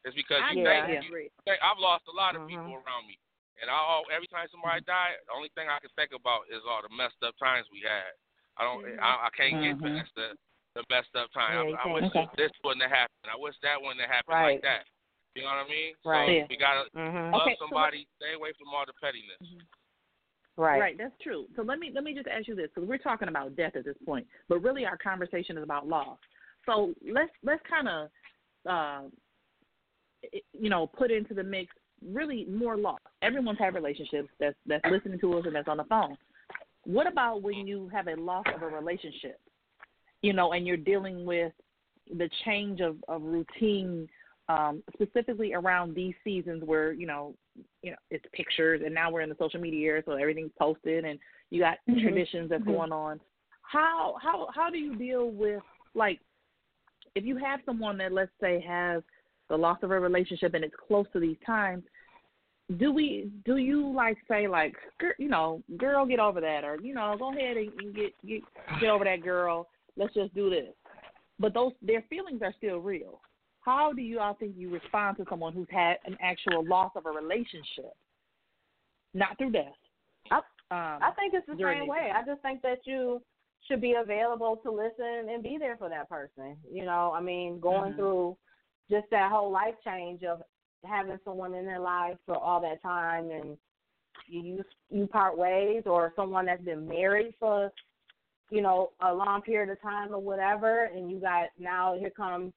It's because you Yeah. think you think I've lost a lot of Mhm. people around me, and I all every time somebody Mm-hmm. died, the only thing I can think about is all the messed up times we had. I don't. I, I can't get past the the messed up time. Yeah, I, I wish Okay. this wouldn't have happened. I wish that wouldn't have happened Right. like that. You know what I mean? Right. So we gotta Mhm. love Okay, so somebody, stay away from all the pettiness. Right. Right, that's true. So let me let me just ask you this because we're talking about death at this point, but really our conversation is about loss. So let's let's kind of, uh, you know, put into the mix really more loss. Everyone's had relationships that's that's listening to us and that's on the phone. What about when you have a loss of a relationship, you know, and you're dealing with the change of of routine, um, specifically around these seasons where you know you know it's pictures and now we're in the social media era so everything's posted and you got Mhm. traditions that's Mhm. going on how how how do you deal with like if you have someone that let's say has the loss of a relationship and it's close to these times do we do you like say like you know girl get over that or you know go ahead and, and get get get over that girl let's just do this but those their feelings are still real how do you all think you respond to someone who's had an actual loss of a relationship not through death I- um, I think it's the same way. I just think that you should be available to listen and be there for that person. You know, I mean, going Mhm. through just that whole life change of having someone in their life for all that time and you, you part ways, or someone that's been married for you know a long period of time or whatever, and you got now here comes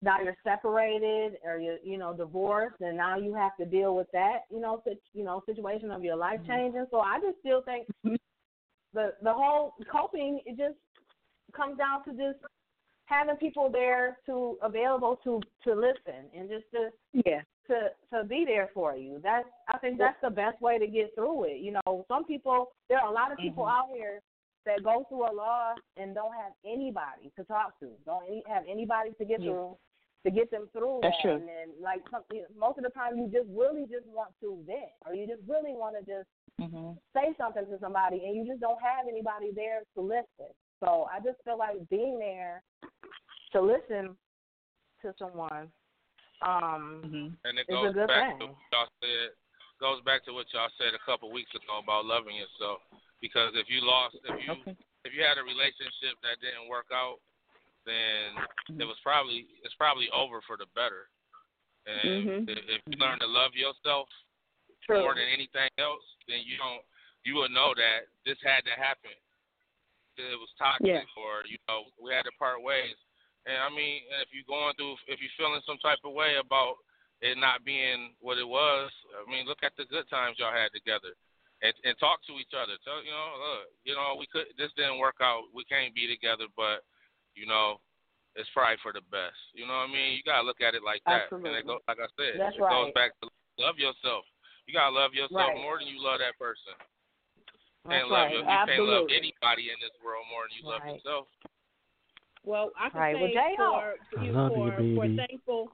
now you're separated or you you know divorced, and now you have to deal with that you know sit, you know situation of your life changing. So I just still think <laughs> the the whole coping it just comes down to just having people there to available to to listen and just to Yeah. to to be there for you. That's I think that's the best way to get through it. You know, some people there are a lot of people Mhm. out here that go through a loss and don't have anybody to talk to, don't any, have anybody to get Yeah. through to get them through That's that. true. And then like some, you know, most of the time you just really just want to vent or you just really want to just Mhm. say something to somebody and you just don't have anybody there to listen. So I just feel like being there to listen to someone um Mhm. And it It's a goes good back to thing. what y'all said. Goes back to what y'all said a couple weeks ago about loving yourself. Because if you lost, if you Okay. if you had a relationship that didn't work out, then it was probably it's probably over for the better. And Mhm. if, if you learn to love yourself true. more than anything else, then you don't you will know that this had to happen. It was toxic, Yeah. or you know we had to part ways. And I mean, if you're going through, if you're feeling some type of way about it not being what it was, I mean, look at the good times y'all had together, and and talk to each other. Tell you know, look, you know, we could this didn't work out. We can't be together, but you know, it's probably for the best. You know what I mean? You gotta look at it like that. Absolutely. And it goes, like I said, That's it goes back to love yourself. You gotta love yourself Right. more than you love that person. That's can't love right. your, you can't love anybody in this world more than you love Right. yourself. Well, I can Right. Say J.O. for for, you, love for, you, for thankful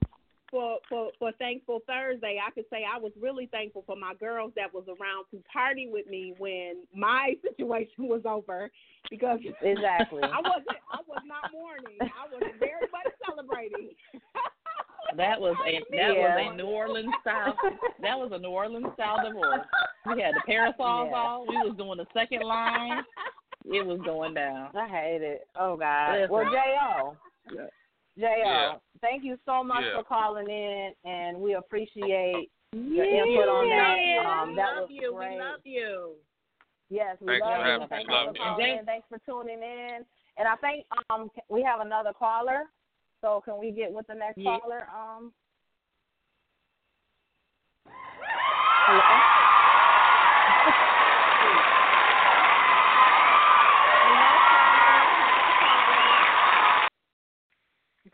for, for for thankful Thursday, I could say I was really thankful for my girls that was around to party with me when my <laughs> situation was over because Exactly. I wasn't I was not mourning. I was very much celebrating. <laughs> That was a that Yeah. was a New Orleans style. That was a New Orleans style divorce. We had the parasols Yeah. on. We was doing the second line. It was going down. I hate it. Oh God. Listen. Well, Jo, Yeah. Jo, Yeah. thank you so much Yeah. for calling in, and we appreciate your input on that. Yeah, Um, we that love was you. great. We love you. Yes, we Thanks love for you. having me. Thanks Love for you. calling And in. Thanks for tuning in. And I think um we have another caller. So can we get with the next Yeah. caller? Um. <laughs> Hello.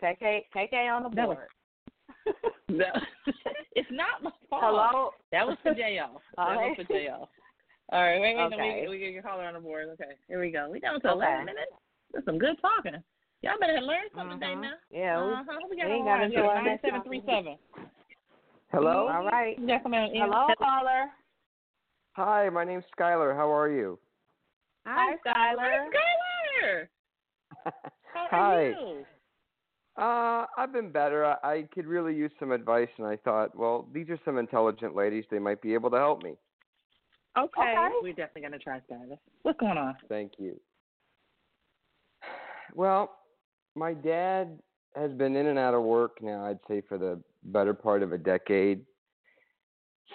KK, KK on the That was- board. <laughs> That- <laughs> it's not my fault. Hello. That was for JL. <laughs> That was for Okay. JL. All right, wait, wait, Okay. we, we get your caller on the board. Okay, here we go. We down to Okay. 11 minutes. That's some good talking. Y'all better learn something today Mhm. now. Yeah. we- Uh-huh. We got we ain't got line into here, our next 9737. Hello. All right. You got somebody? Hello, caller. Hi, my name's Skylar. How are you? Hi, Skylar. Skylar. How Hi. are you? Uh, I've been better. I, I could really use some advice, and I thought, well, these are some intelligent ladies. They might be able to help me. Okay. We're definitely going to try Skylar. What's going on? Thank you. Well, my dad has been in and out of work now, I'd say, for the better part of a decade.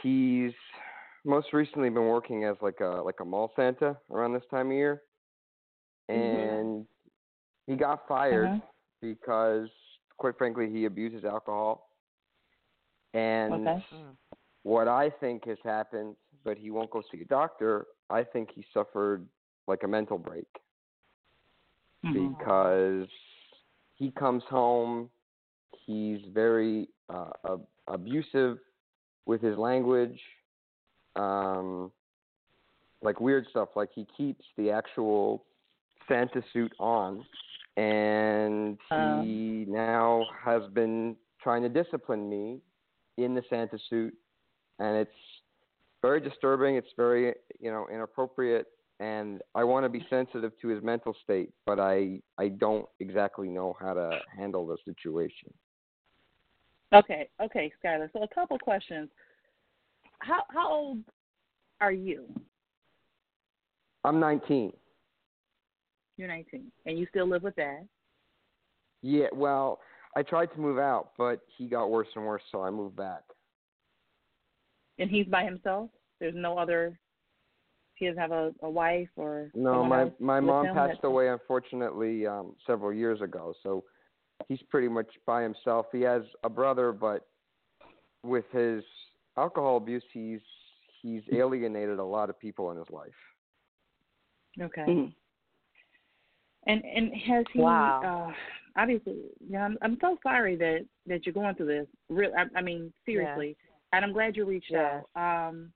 He's most recently been working as like a like a mall Santa around this time of year. And he got fired Uh-huh. Because quite frankly he abuses alcohol. And Okay. what I think has happened, but he won't go see a doctor, I think he suffered like a mental break Mhm. because he comes home, he's very uh, ab- abusive with his language, um, like weird stuff. Like he keeps the actual Santa suit on, and he um, now has been trying to discipline me in the Santa suit, and it's very disturbing. It's very you know inappropriate, and I want to be sensitive to his mental state, but I I don't exactly know how to handle the situation. Okay, okay, Skylar. So a couple questions. How how old are you? I'm 19. You're 19, and you still live with dad. Yeah, well, I tried to move out, but he got worse and worse, so I moved back. And he's by himself. There's no other. He doesn't have a, a wife or. No, my my mom passed that- away unfortunately um several years ago, so he's pretty much by himself. He has a brother, but with his alcohol abuse, he's he's alienated a lot of people in his life. Okay. Mhm. And and has he? Wow. Uh, obviously, yeah. I'm, I'm so sorry that that you're going through this. Real. I, I mean, seriously. And I'm glad you reached Yes. out. Um,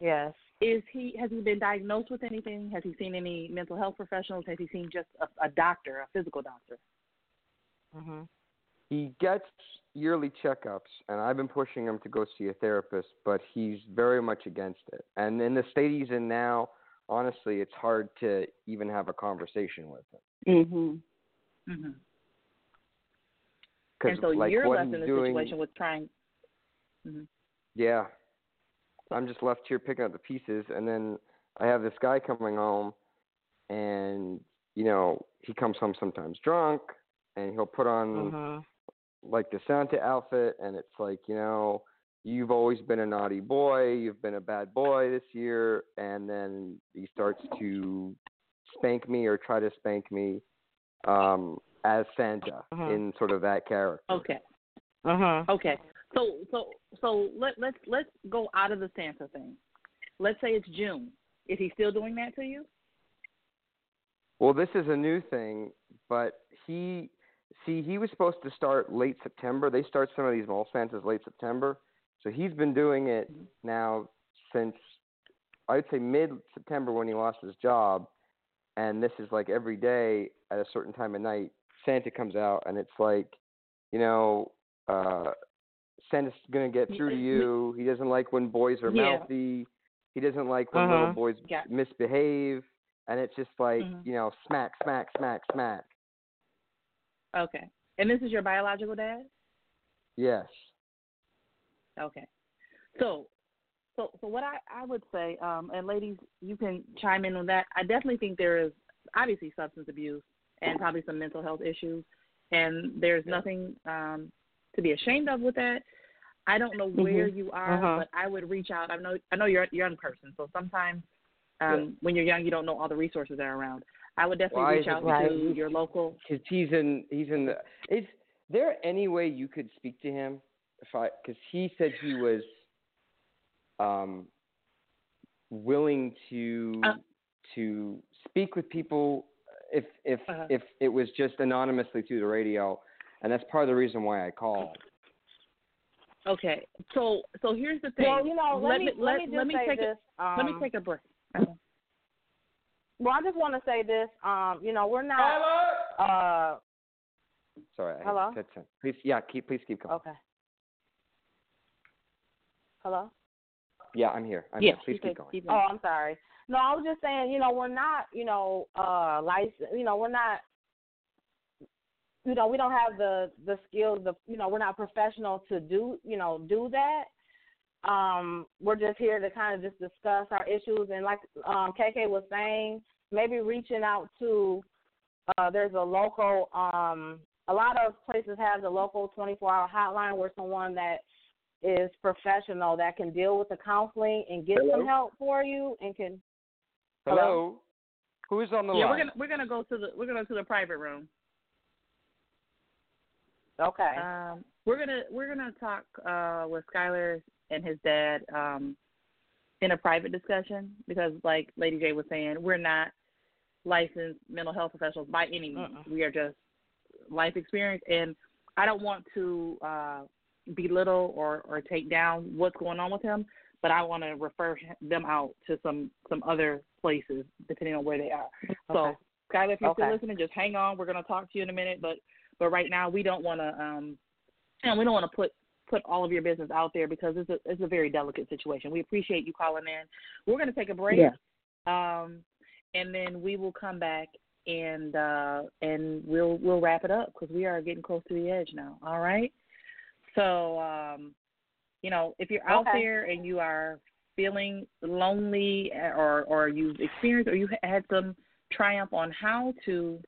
Yes. is he? Has he been diagnosed with anything? Has he seen any mental health professionals? Has he seen just a, a doctor, a physical doctor? Mhm. He gets yearly checkups, and I've been pushing him to go see a therapist, but he's very much against it. And in the state he's in now, honestly, it's hard to even have a conversation with him. Mhm. Mm-hmm. Cause, And so like, you're left in the doing, situation with trying. Mm-hmm. Yeah. I'm just left here picking up the pieces and then I have this guy coming home and you know, he comes home sometimes drunk and he'll put on Mhm. like the Santa outfit and it's like, you know, you've always been a naughty boy, you've been a bad boy this year and then he starts to spank me or try to spank me um as Santa Mhm. in sort of that character. Okay. Mhm. Okay. So so so let let's let's go out of the Santa thing. Let's say it's June. Is he still doing that to you? Well, this is a new thing, but he see he was supposed to start late September. They start some of these mall Santas late September, so he's been doing it now since I'd say mid September when he lost his job, and this is like every day at a certain time of night. Santa comes out, and it's like, you know, uh, Santa's gonna get through to you. He doesn't like when boys are Yeah. mouthy. He doesn't like when Uh-huh. little boys Yeah. misbehave and it's just like Mhm. you know smack smack smack smack Okay. And this is your biological dad? yes Okay. So so so what I, I would say, um, and ladies, you can chime in on that. I definitely think there is obviously substance abuse and probably some mental health issues and there's nothing um to be ashamed of with that. I don't know where you are, Uh-huh. but I would reach out. I know I know you're a young person, so sometimes um when you're young you don't know all the resources that are around. I would definitely Why reach out right? to your local because he's in he's in the is there any way you could speak to him if i because he said he was um willing to Uh. to speak with people if if Uh-huh. if it was just anonymously through the radio and that's part of the reason why i called Okay. So so here's the thing. Well, you know, let, let me me let, let, me just let me take this. a, um, let me take a break. Well, I just want to say this. Um, you know, we're not. Uh, sorry I Hello? said something. please yeah keep please keep going okay. Hello. yeah i'm here i'm Yeah, here please keep keep going keep. Oh, I'm sorry. No, I was just saying, you know, we're not, you know, uh license, you know, we're not you know, we don't have the the skills the you know, we're not professional to do, you know, do that. Um we're just here to kind of just discuss our issues and like um KK was saying, maybe reaching out to uh there's a local um a lot of places have the local 24-hour hotline where someone that is professional that can deal with the counseling and get some help for you and can hello, Hello? who's on the Yeah, line we're gonna we're gonna go to the we're gonna go to the private room. okay Um, we're gonna we're gonna talk uh, with Skylar and his dad um, in a private discussion because, like Lady J was saying, we're not licensed mental health professionals by any means. Mm-mm. We are just life experience, and I don't want to uh, belittle or or take down what's going on with him, but I want to refer them out to some some other places depending on where they are. So, Okay. Skylar, if you're Okay. still listening, just hang on. We're gonna talk to you in a minute, but but right now we don't want to um and we don't want to put put all of your business out there because it's a it's a very delicate situation. We appreciate you calling in. We're going to take a break. Yeah. Um and then we will come back and uh and we'll we'll wrap it up cuz we are getting close to the edge now. All right? So um you know, if you're out Okay. there and you are feeling lonely or or you've experienced or you had some triumph on how to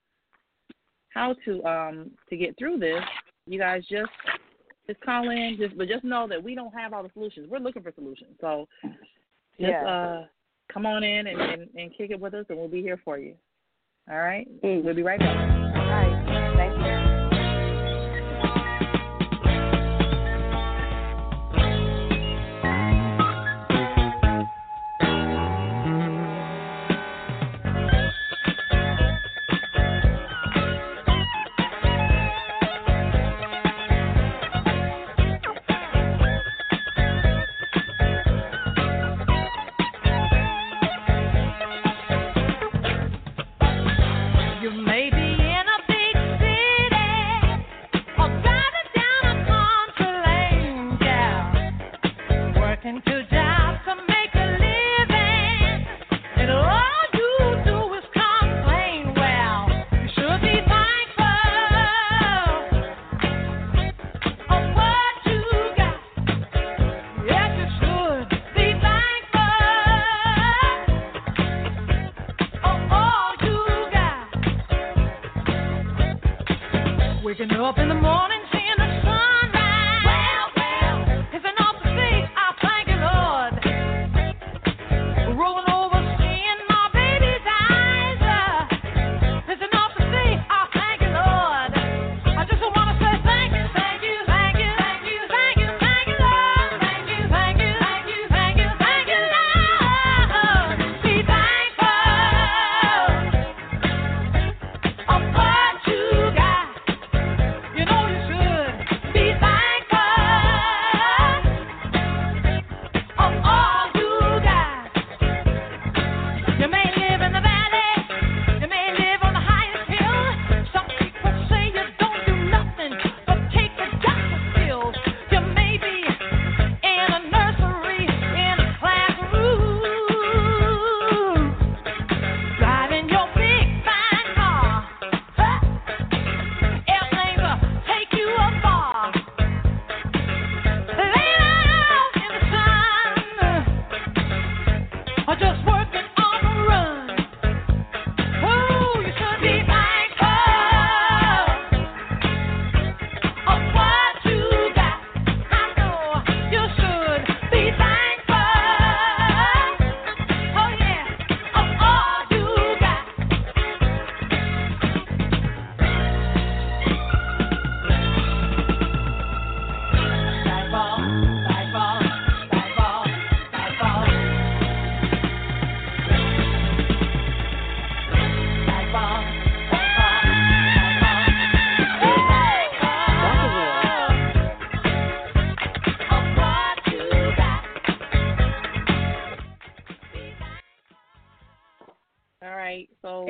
how to um to get through this, you guys just just call in. Just but just know that we don't have all the solutions. We're looking for solutions. So just Yeah. uh, come on in and, and and kick it with us, and we'll be here for you. All right. Mm. We'll be right back. All right. Thank you.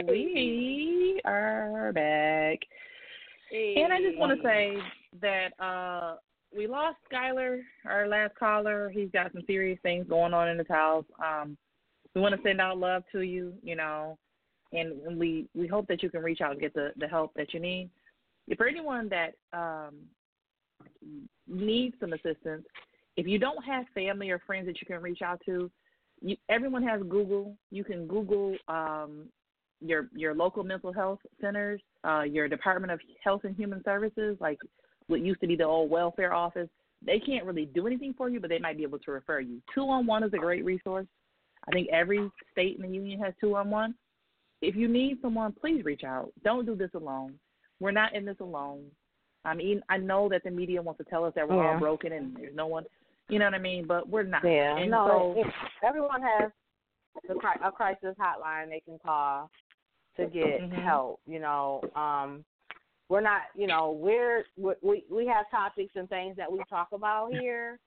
We are back. And I just want to say that uh we lost Skylar, our last caller. He's got some serious things going on in his house. Um, we want to send out love to you, you know, and, and we we hope that you can reach out and get the the help that you need. If for anyone that um needs some assistance, if you don't have family or friends that you can reach out to, you, everyone has Google. You can Google um, your your local mental health centers, uh, your Department of Health and Human Services, like what used to be the old welfare office. They can't really do anything for you, but they might be able to refer you. Two on one is a great resource. I think every state in the union has two on one. If you need someone, please reach out. Don't do this alone. We're not in this alone. I mean, I know that the media wants to tell us that we're Yeah. all broken and there's no one, you know what I mean? But we're not. Yeah, And no, so, everyone has the a crisis hotline they can call to get Mhm. help. You know, um, we're not, you know, we're we we have topics and things that we talk about here,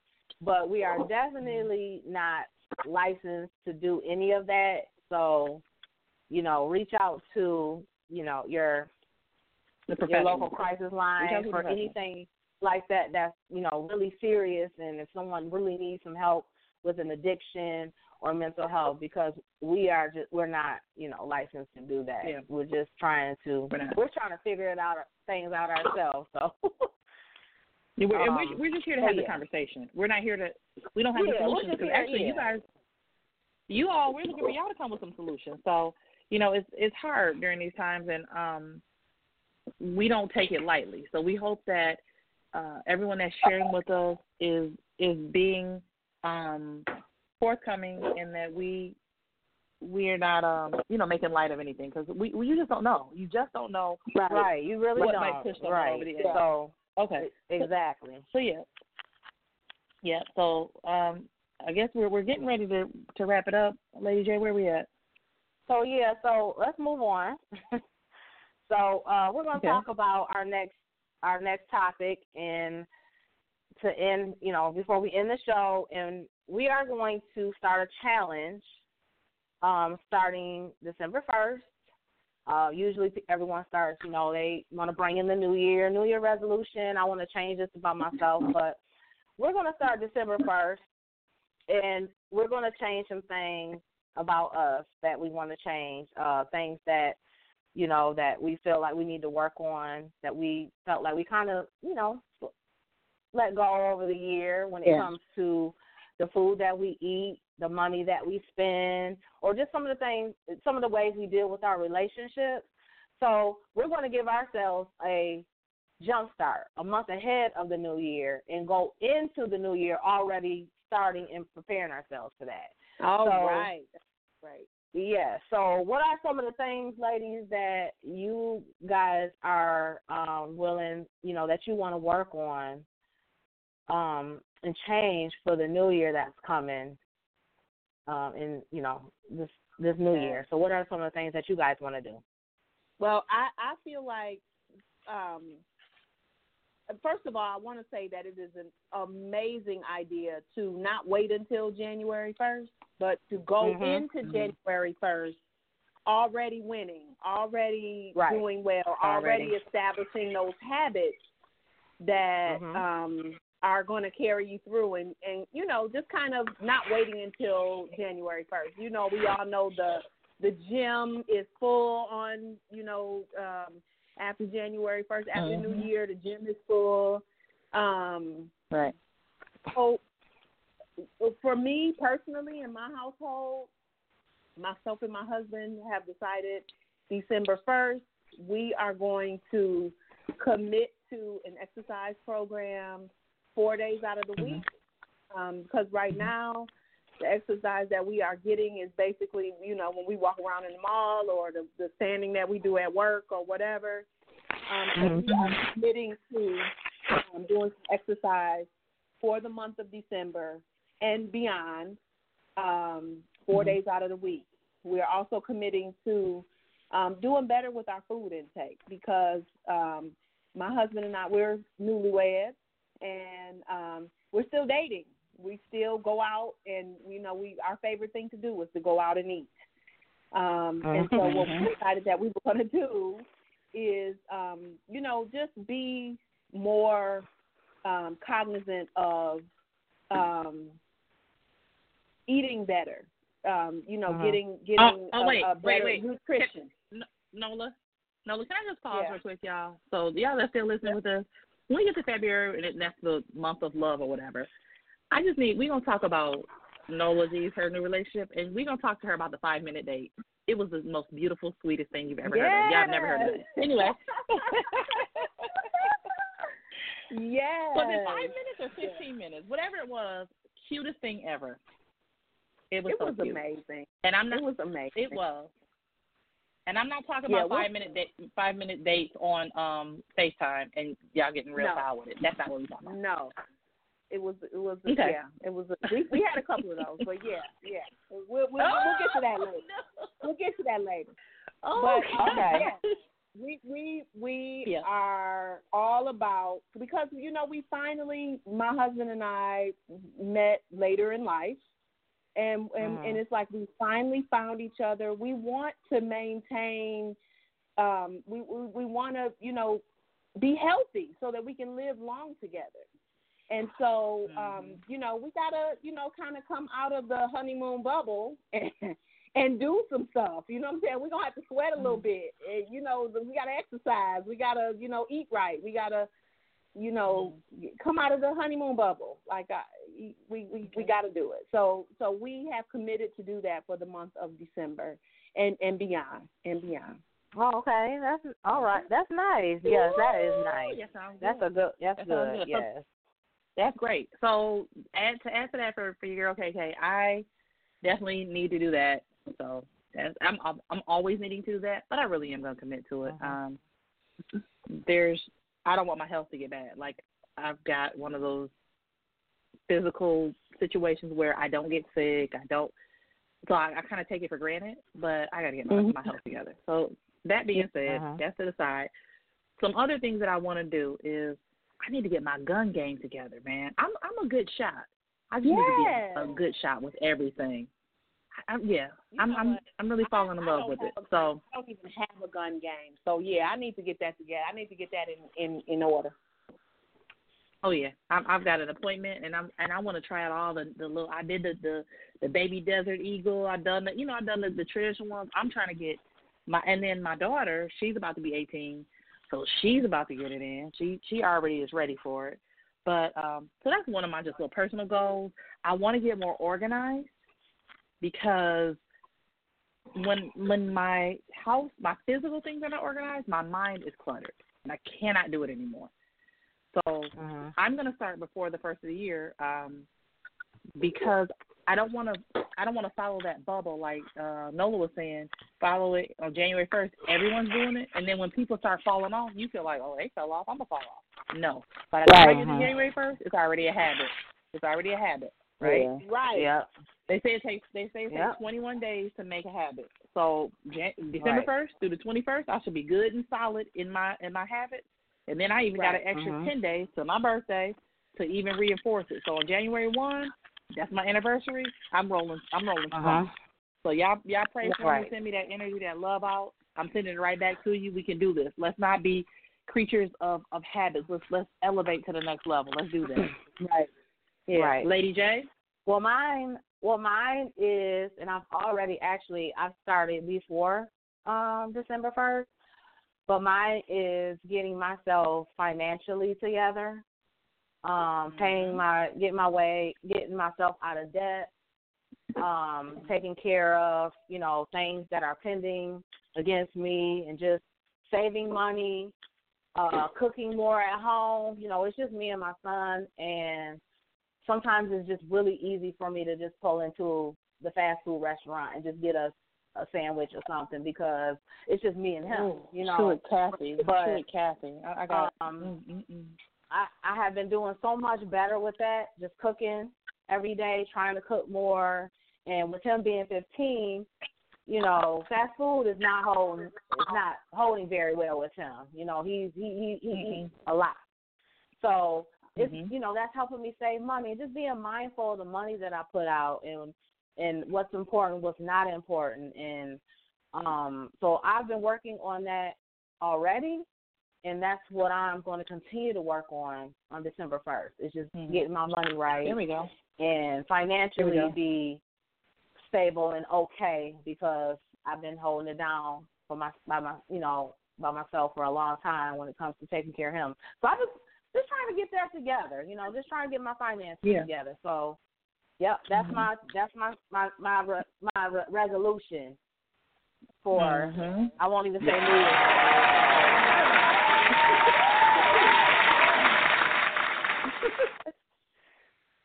but we are definitely not licensed to do any of that. So, you know, reach out to you know your the your local crisis line for anything like that that's you know really serious and if someone really needs some help with an addiction or mental health because we are just we're not you know licensed to do that Yeah. we're just trying to We're we're trying to figure it out things out ourselves so <laughs> Yeah, we're, Um, we're, we're just here to have the conversation. We're not here to. We don't have Yeah, the solutions because actually, you guys, you all, we're looking for y'all to come with some solutions. So you know, it's it's hard during these times, and um, we don't take it lightly. So we hope that uh, everyone that's sharing with us is is being um, forthcoming in that we we are not um you know making light of anything because we, we you just don't know you just don't know Right. Right. You really what don't. might push someone right. over the edge. So okay exactly. so yeah yeah so um I guess we're we're getting ready to to wrap it up Lady J where we at So yeah, so let's move on. <laughs> so uh, we're going to Okay. talk about our next our next topic, and to end, you know, before we end the show, and we are going to start a challenge, um, starting December first. Uh, usually everyone starts, you know, they want to bring in the new year, new year resolution. I want to change this about myself, but we're going to start December first, and we're going to change some things about us that we want to change, uh, things that you know that we feel like we need to work on, that we felt like we kind of you know let go over the year when it Yeah. comes to the food that we eat, the money that we spend, or just some of the things, some of the ways we deal with our relationships. So we're going to give ourselves a jump start a month ahead of the new year and go into the new year already starting and preparing ourselves for that. All So- right. Right. Yeah. So, what are some of the things, ladies, that you guys are um, willing, you know, that you want to work on um, and change for the new year that's coming, um, in you know this this new year? So, what are some of the things that you guys want to do? Well, I I feel like um first of all, I want to say that it is an amazing idea to not wait until January 1st, but to go Mhm, into mhm. January 1st already winning, already Right. doing well, already, Already. establishing those habits that Mhm. um are going to carry you through and and you know just kind of not waiting until January 1st. You know, we all know the the gym is full on, you know, um after January 1st, after New Mhm. Year, the gym is full. Um right so for me personally in my household, myself and my husband have decided December 1st, we are going to commit to an exercise program four days out of the week. Um, because right now, the exercise that we are getting is basically, you know, when we walk around in the mall or the, the standing that we do at work or whatever. Um, so we are committing to um, doing some exercise for the month of December and beyond, um, 4 days out of the week. We are also committing to um, doing better with our food intake because um, my husband and I we're newlyweds and um, we're still dating. We still go out and you know we our favorite thing to do is to go out and eat. Um, and so what we <laughs> decided that we were going to do is um, you know just be more um, cognizant of um, eating better. Um, you know, Uh-huh. getting getting Oh, oh, a, wait, a wait, better wait. nutrition. Nola Nola can I just pause Yeah. real quick y'all so y'all that's still listening with us when we get to February and that's the month of love or whatever I just need we're gonna talk about Nola G's her new relationship and we're gonna talk to her about the five minute date it was the most beautiful sweetest thing you've ever heard of y'all have never heard of it anyway yes. <laughs> Was it five minutes or fifteen minutes? Whatever it was, cutest thing ever. It was It so was amazing. And I'm not. It was amazing. It was. And I'm not talking Yeah, about five minute date, five minute dates on um FaceTime and y'all getting real No. foul with it. That's not what we're talking about. No, it was it was Okay. yeah it was. we we had a couple of those, but yeah yeah we'll we'll, we'll get to that later. We'll get to that later. Oh, But okay. yeah, we we we Yeah. are all about because you know we finally my husband and I met later in life. And and, Mhm. and it's like we finally found each other. We want to maintain um we we, we want to, you know, be healthy so that we can live long together. And so, um, you know, we gotta, you know, kind of come out of the honeymoon bubble and, <laughs> and do some stuff. You know what I'm saying? We're gonna have to sweat a little bit. And, you know, we gotta exercise. We gotta, you know, eat right. We gotta, you know, come out of the honeymoon bubble. Like I, we we we got to do it. So so we have committed to do that for the month of December and and beyond and beyond. Oh, okay. That's all right. That's nice. Yes, that is nice. Yes, That's good. a good. That's That sounds good. good. So- Yes. That's great. So add to add to that for for your girl KK, I definitely need to do that. So that's, I'm I'm I'm always needing to do that, but I really am gonna commit to it. Mhm. Um, there's I don't want my health to get bad. Like I've got one of those physical situations where I don't get sick. I don't. So I, I kind of take it for granted, but I got to get my, Mhm. my health together. So that being said, Uh-huh. that's to the side. Some other things that I want to do is I need to get my gun game together, man. I'm I'm a good shot. I just need to be a good shot with everything. I, I'm, yeah, You I'm I'm what? I'm really falling in love with it. So I don't even have a gun game. So yeah, I need to get that together. I need to get that in in in order. Oh yeah, I'm, I've got an appointment, and I'm and I want to try out all the the little. I did the the the baby desert eagle. I done the you know I done the, the traditional ones. I'm trying to get my and then my daughter. She's about to be 18, so she's about to get it in. She she already is ready for it. But um, so that's one of my just little personal goals. I want to get more organized because when when my house my physical things are not organized, my mind is cluttered, and I cannot do it anymore. So Mhm. I'm gonna start before the first of the year, um, because I don't want to. I don't want to follow that bubble like uh, Nola was saying. Follow it on January first. Everyone's doing it, and then when people start falling off, you feel like, oh, they fell off. I'm gonna fall off. No, by the time I Right. get to Mhm. January first, it's already a habit. It's already a habit, right? Yeah. Right. Yep. They say it takes. They say it takes Yep. 21 days to make a habit. So Jan- December Right. first through the 21st, I should be good and solid in my in my habits. And then I even got an Right. extra Mhm. 10 days to my birthday to even reinforce it. So on January 1, that's my anniversary. I'm rolling. I'm rolling Uh-huh. So y'all y'all pray for Right. me. Send me that energy, that love out. I'm sending it right back to you. We can do this. Let's not be creatures of of habits. Let's let's elevate to the next level. Let's do that. <clears throat> Right. Yeah. Right. Lady J. Well, mine, well, mine is, and I've already actually I've started before um December first, but mine is getting myself financially together, um, paying my, getting my way, getting myself out of debt, um, taking care of, you know, things that are pending against me, and just saving money, uh, cooking more at home. You know, it's just me and my son, and sometimes it's just really easy for me to just pull into the fast food restaurant and just get a a sandwich or something because it's just me and him. you know, Shoot, Kathy. but, Shoot, Kathy. I, I got. um, mm, mm, mm. I I have been doing so much better with that, just cooking every day, trying to cook more. And with him being 15, you know, fast food is not holding is not holding very well with him. You know, he's he he, he Mhm. eats a lot. So it's Mhm. you know that's helping me save money. Just being mindful of the money that I put out and and what's important, what's not important, and um so I've been working on that already, and that's what I'm going to continue to work on on December first. It's just Mhm. getting my money right There we go. and financially go. be stable and okay because I've been holding it down for my by my you know by myself for a long time when it comes to taking care of him. So I just just trying to get that together, you know, just trying to get my finances Yeah. together. So, yep, that's Mhm. my that's my my my re, my re- resolution for Mhm. I won't even say New Year's. <laughs>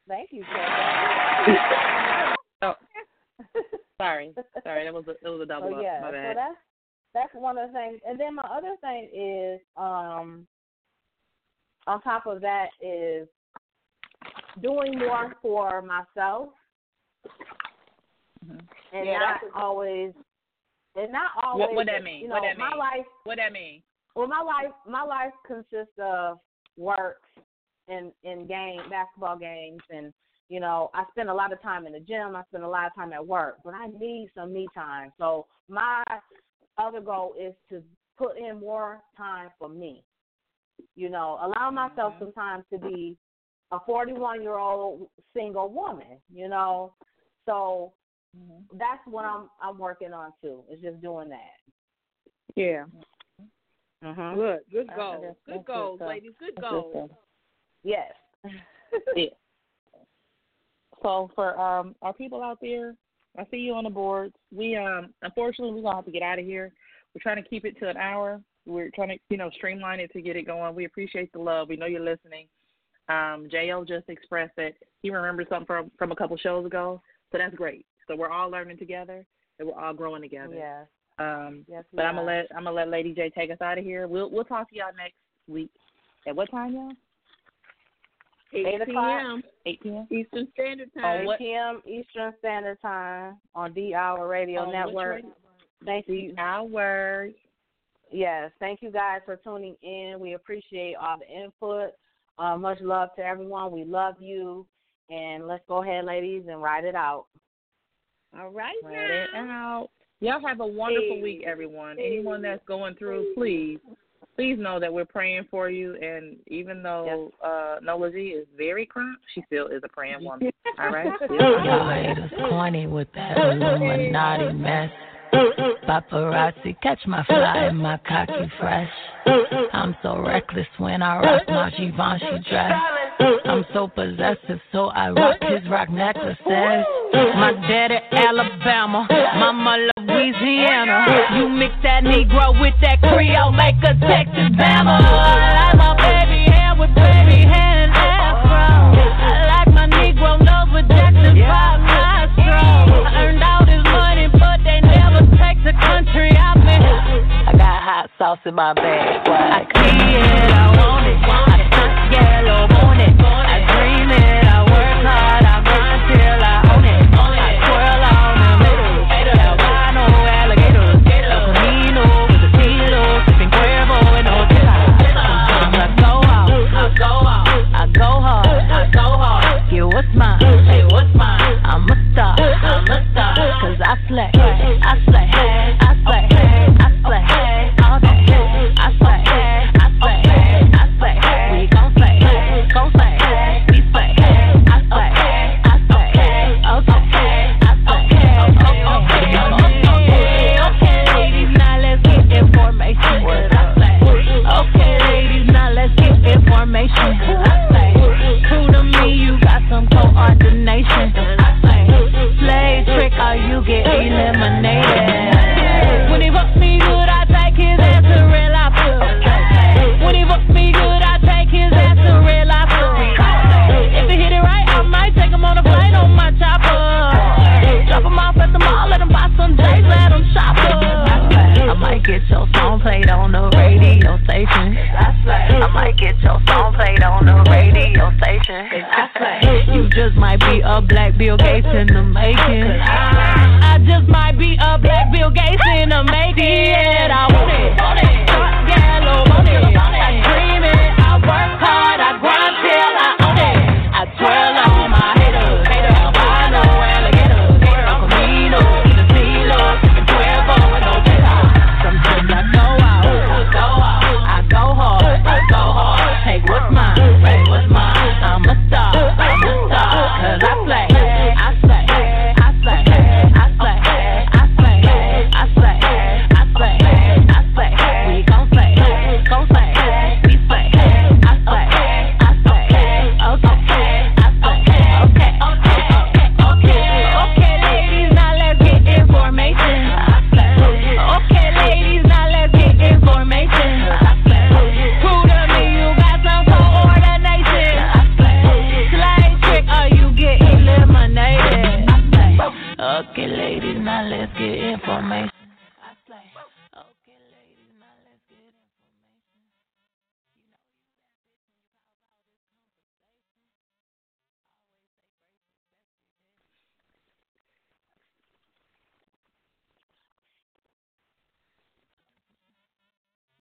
Thank you. <laughs> Oh, sorry, sorry. That was a that was a double Oh up. yeah, My so bad. that's that's one of the things. And then my other thing is, um, on top of that is doing more for myself, Mhm. and Yeah, not that's always, and not always. what what that mean? You know, What that my mean? life. What that mean? Well, my life, my life consists of work and and game basketball games, and you know, I spend a lot of time in the gym. I spend a lot of time at work, but I need some me time. So my other goal is to put in more time for me. You know, allow myself Mhm. some time to be a 41 year old single woman. You know, so that's what I'm I'm working on too. Is just doing that. Yeah. Mm-hmm. Good. Good Uh, goals. that's- Good good goals, stuff. ladies. Good goals. good. Yes. <laughs> Yeah. So for um our people out there, I see you on the boards. We um unfortunately we're gonna have to get out of here. we're trying to keep it to an hour. We're trying to, you know, streamline it to get it going. We appreciate the love. We know you're listening. Um, Jo just expressed that he remembers something from from a couple shows ago, so that's great. So we're all learning together and we're all growing together. Yes. Um, Yes. we but I'm gonna let I'm gonna let Lady J take us out of here. We'll we'll talk to y'all next week. At what time, y'all? 8, Eight o'clock. p.m. 8 p.m. Eastern Standard Time. 8 p.m. Eastern Standard Time on D Hour Radio On which Network. radio? Thank you. Hours. Yes, thank you guys for tuning in. We appreciate all the input. Uh, much love to everyone. We love you. And let's go ahead, ladies, and ride it out. All right Let it out. Y'all have a wonderful Hey. week, everyone. Anyone that's going through, please, please know that we're praying for you. And even though uh, Nola G is very crunk, she still is a praying woman. <laughs> All right. Y'all haters corny with that Illuminati mess. Paparazzi catch my fly and my cocky fresh. I'm so reckless when I rock my Givenchy dress. I'm so possessive, so I rock his rock necklaces. My daddy Alabama, mama Louisiana. You mix that Negro with that Creole, make a Texas Bama. I like my baby hair with baby hair hot sauce in my bag. Boy. I see it, I want it. I yellow, want it. I dream it, I work hard, I grind till I own it. I twirl on haters. Albino alligators. El Camino with the kilo, sipping Cuervo and Otela. Sometimes I go out, I go out, I go hard, I go hard. Yeah, what's mine? Hey, what's mine? I'm a star, I'm a star. Cause I slay, I slay,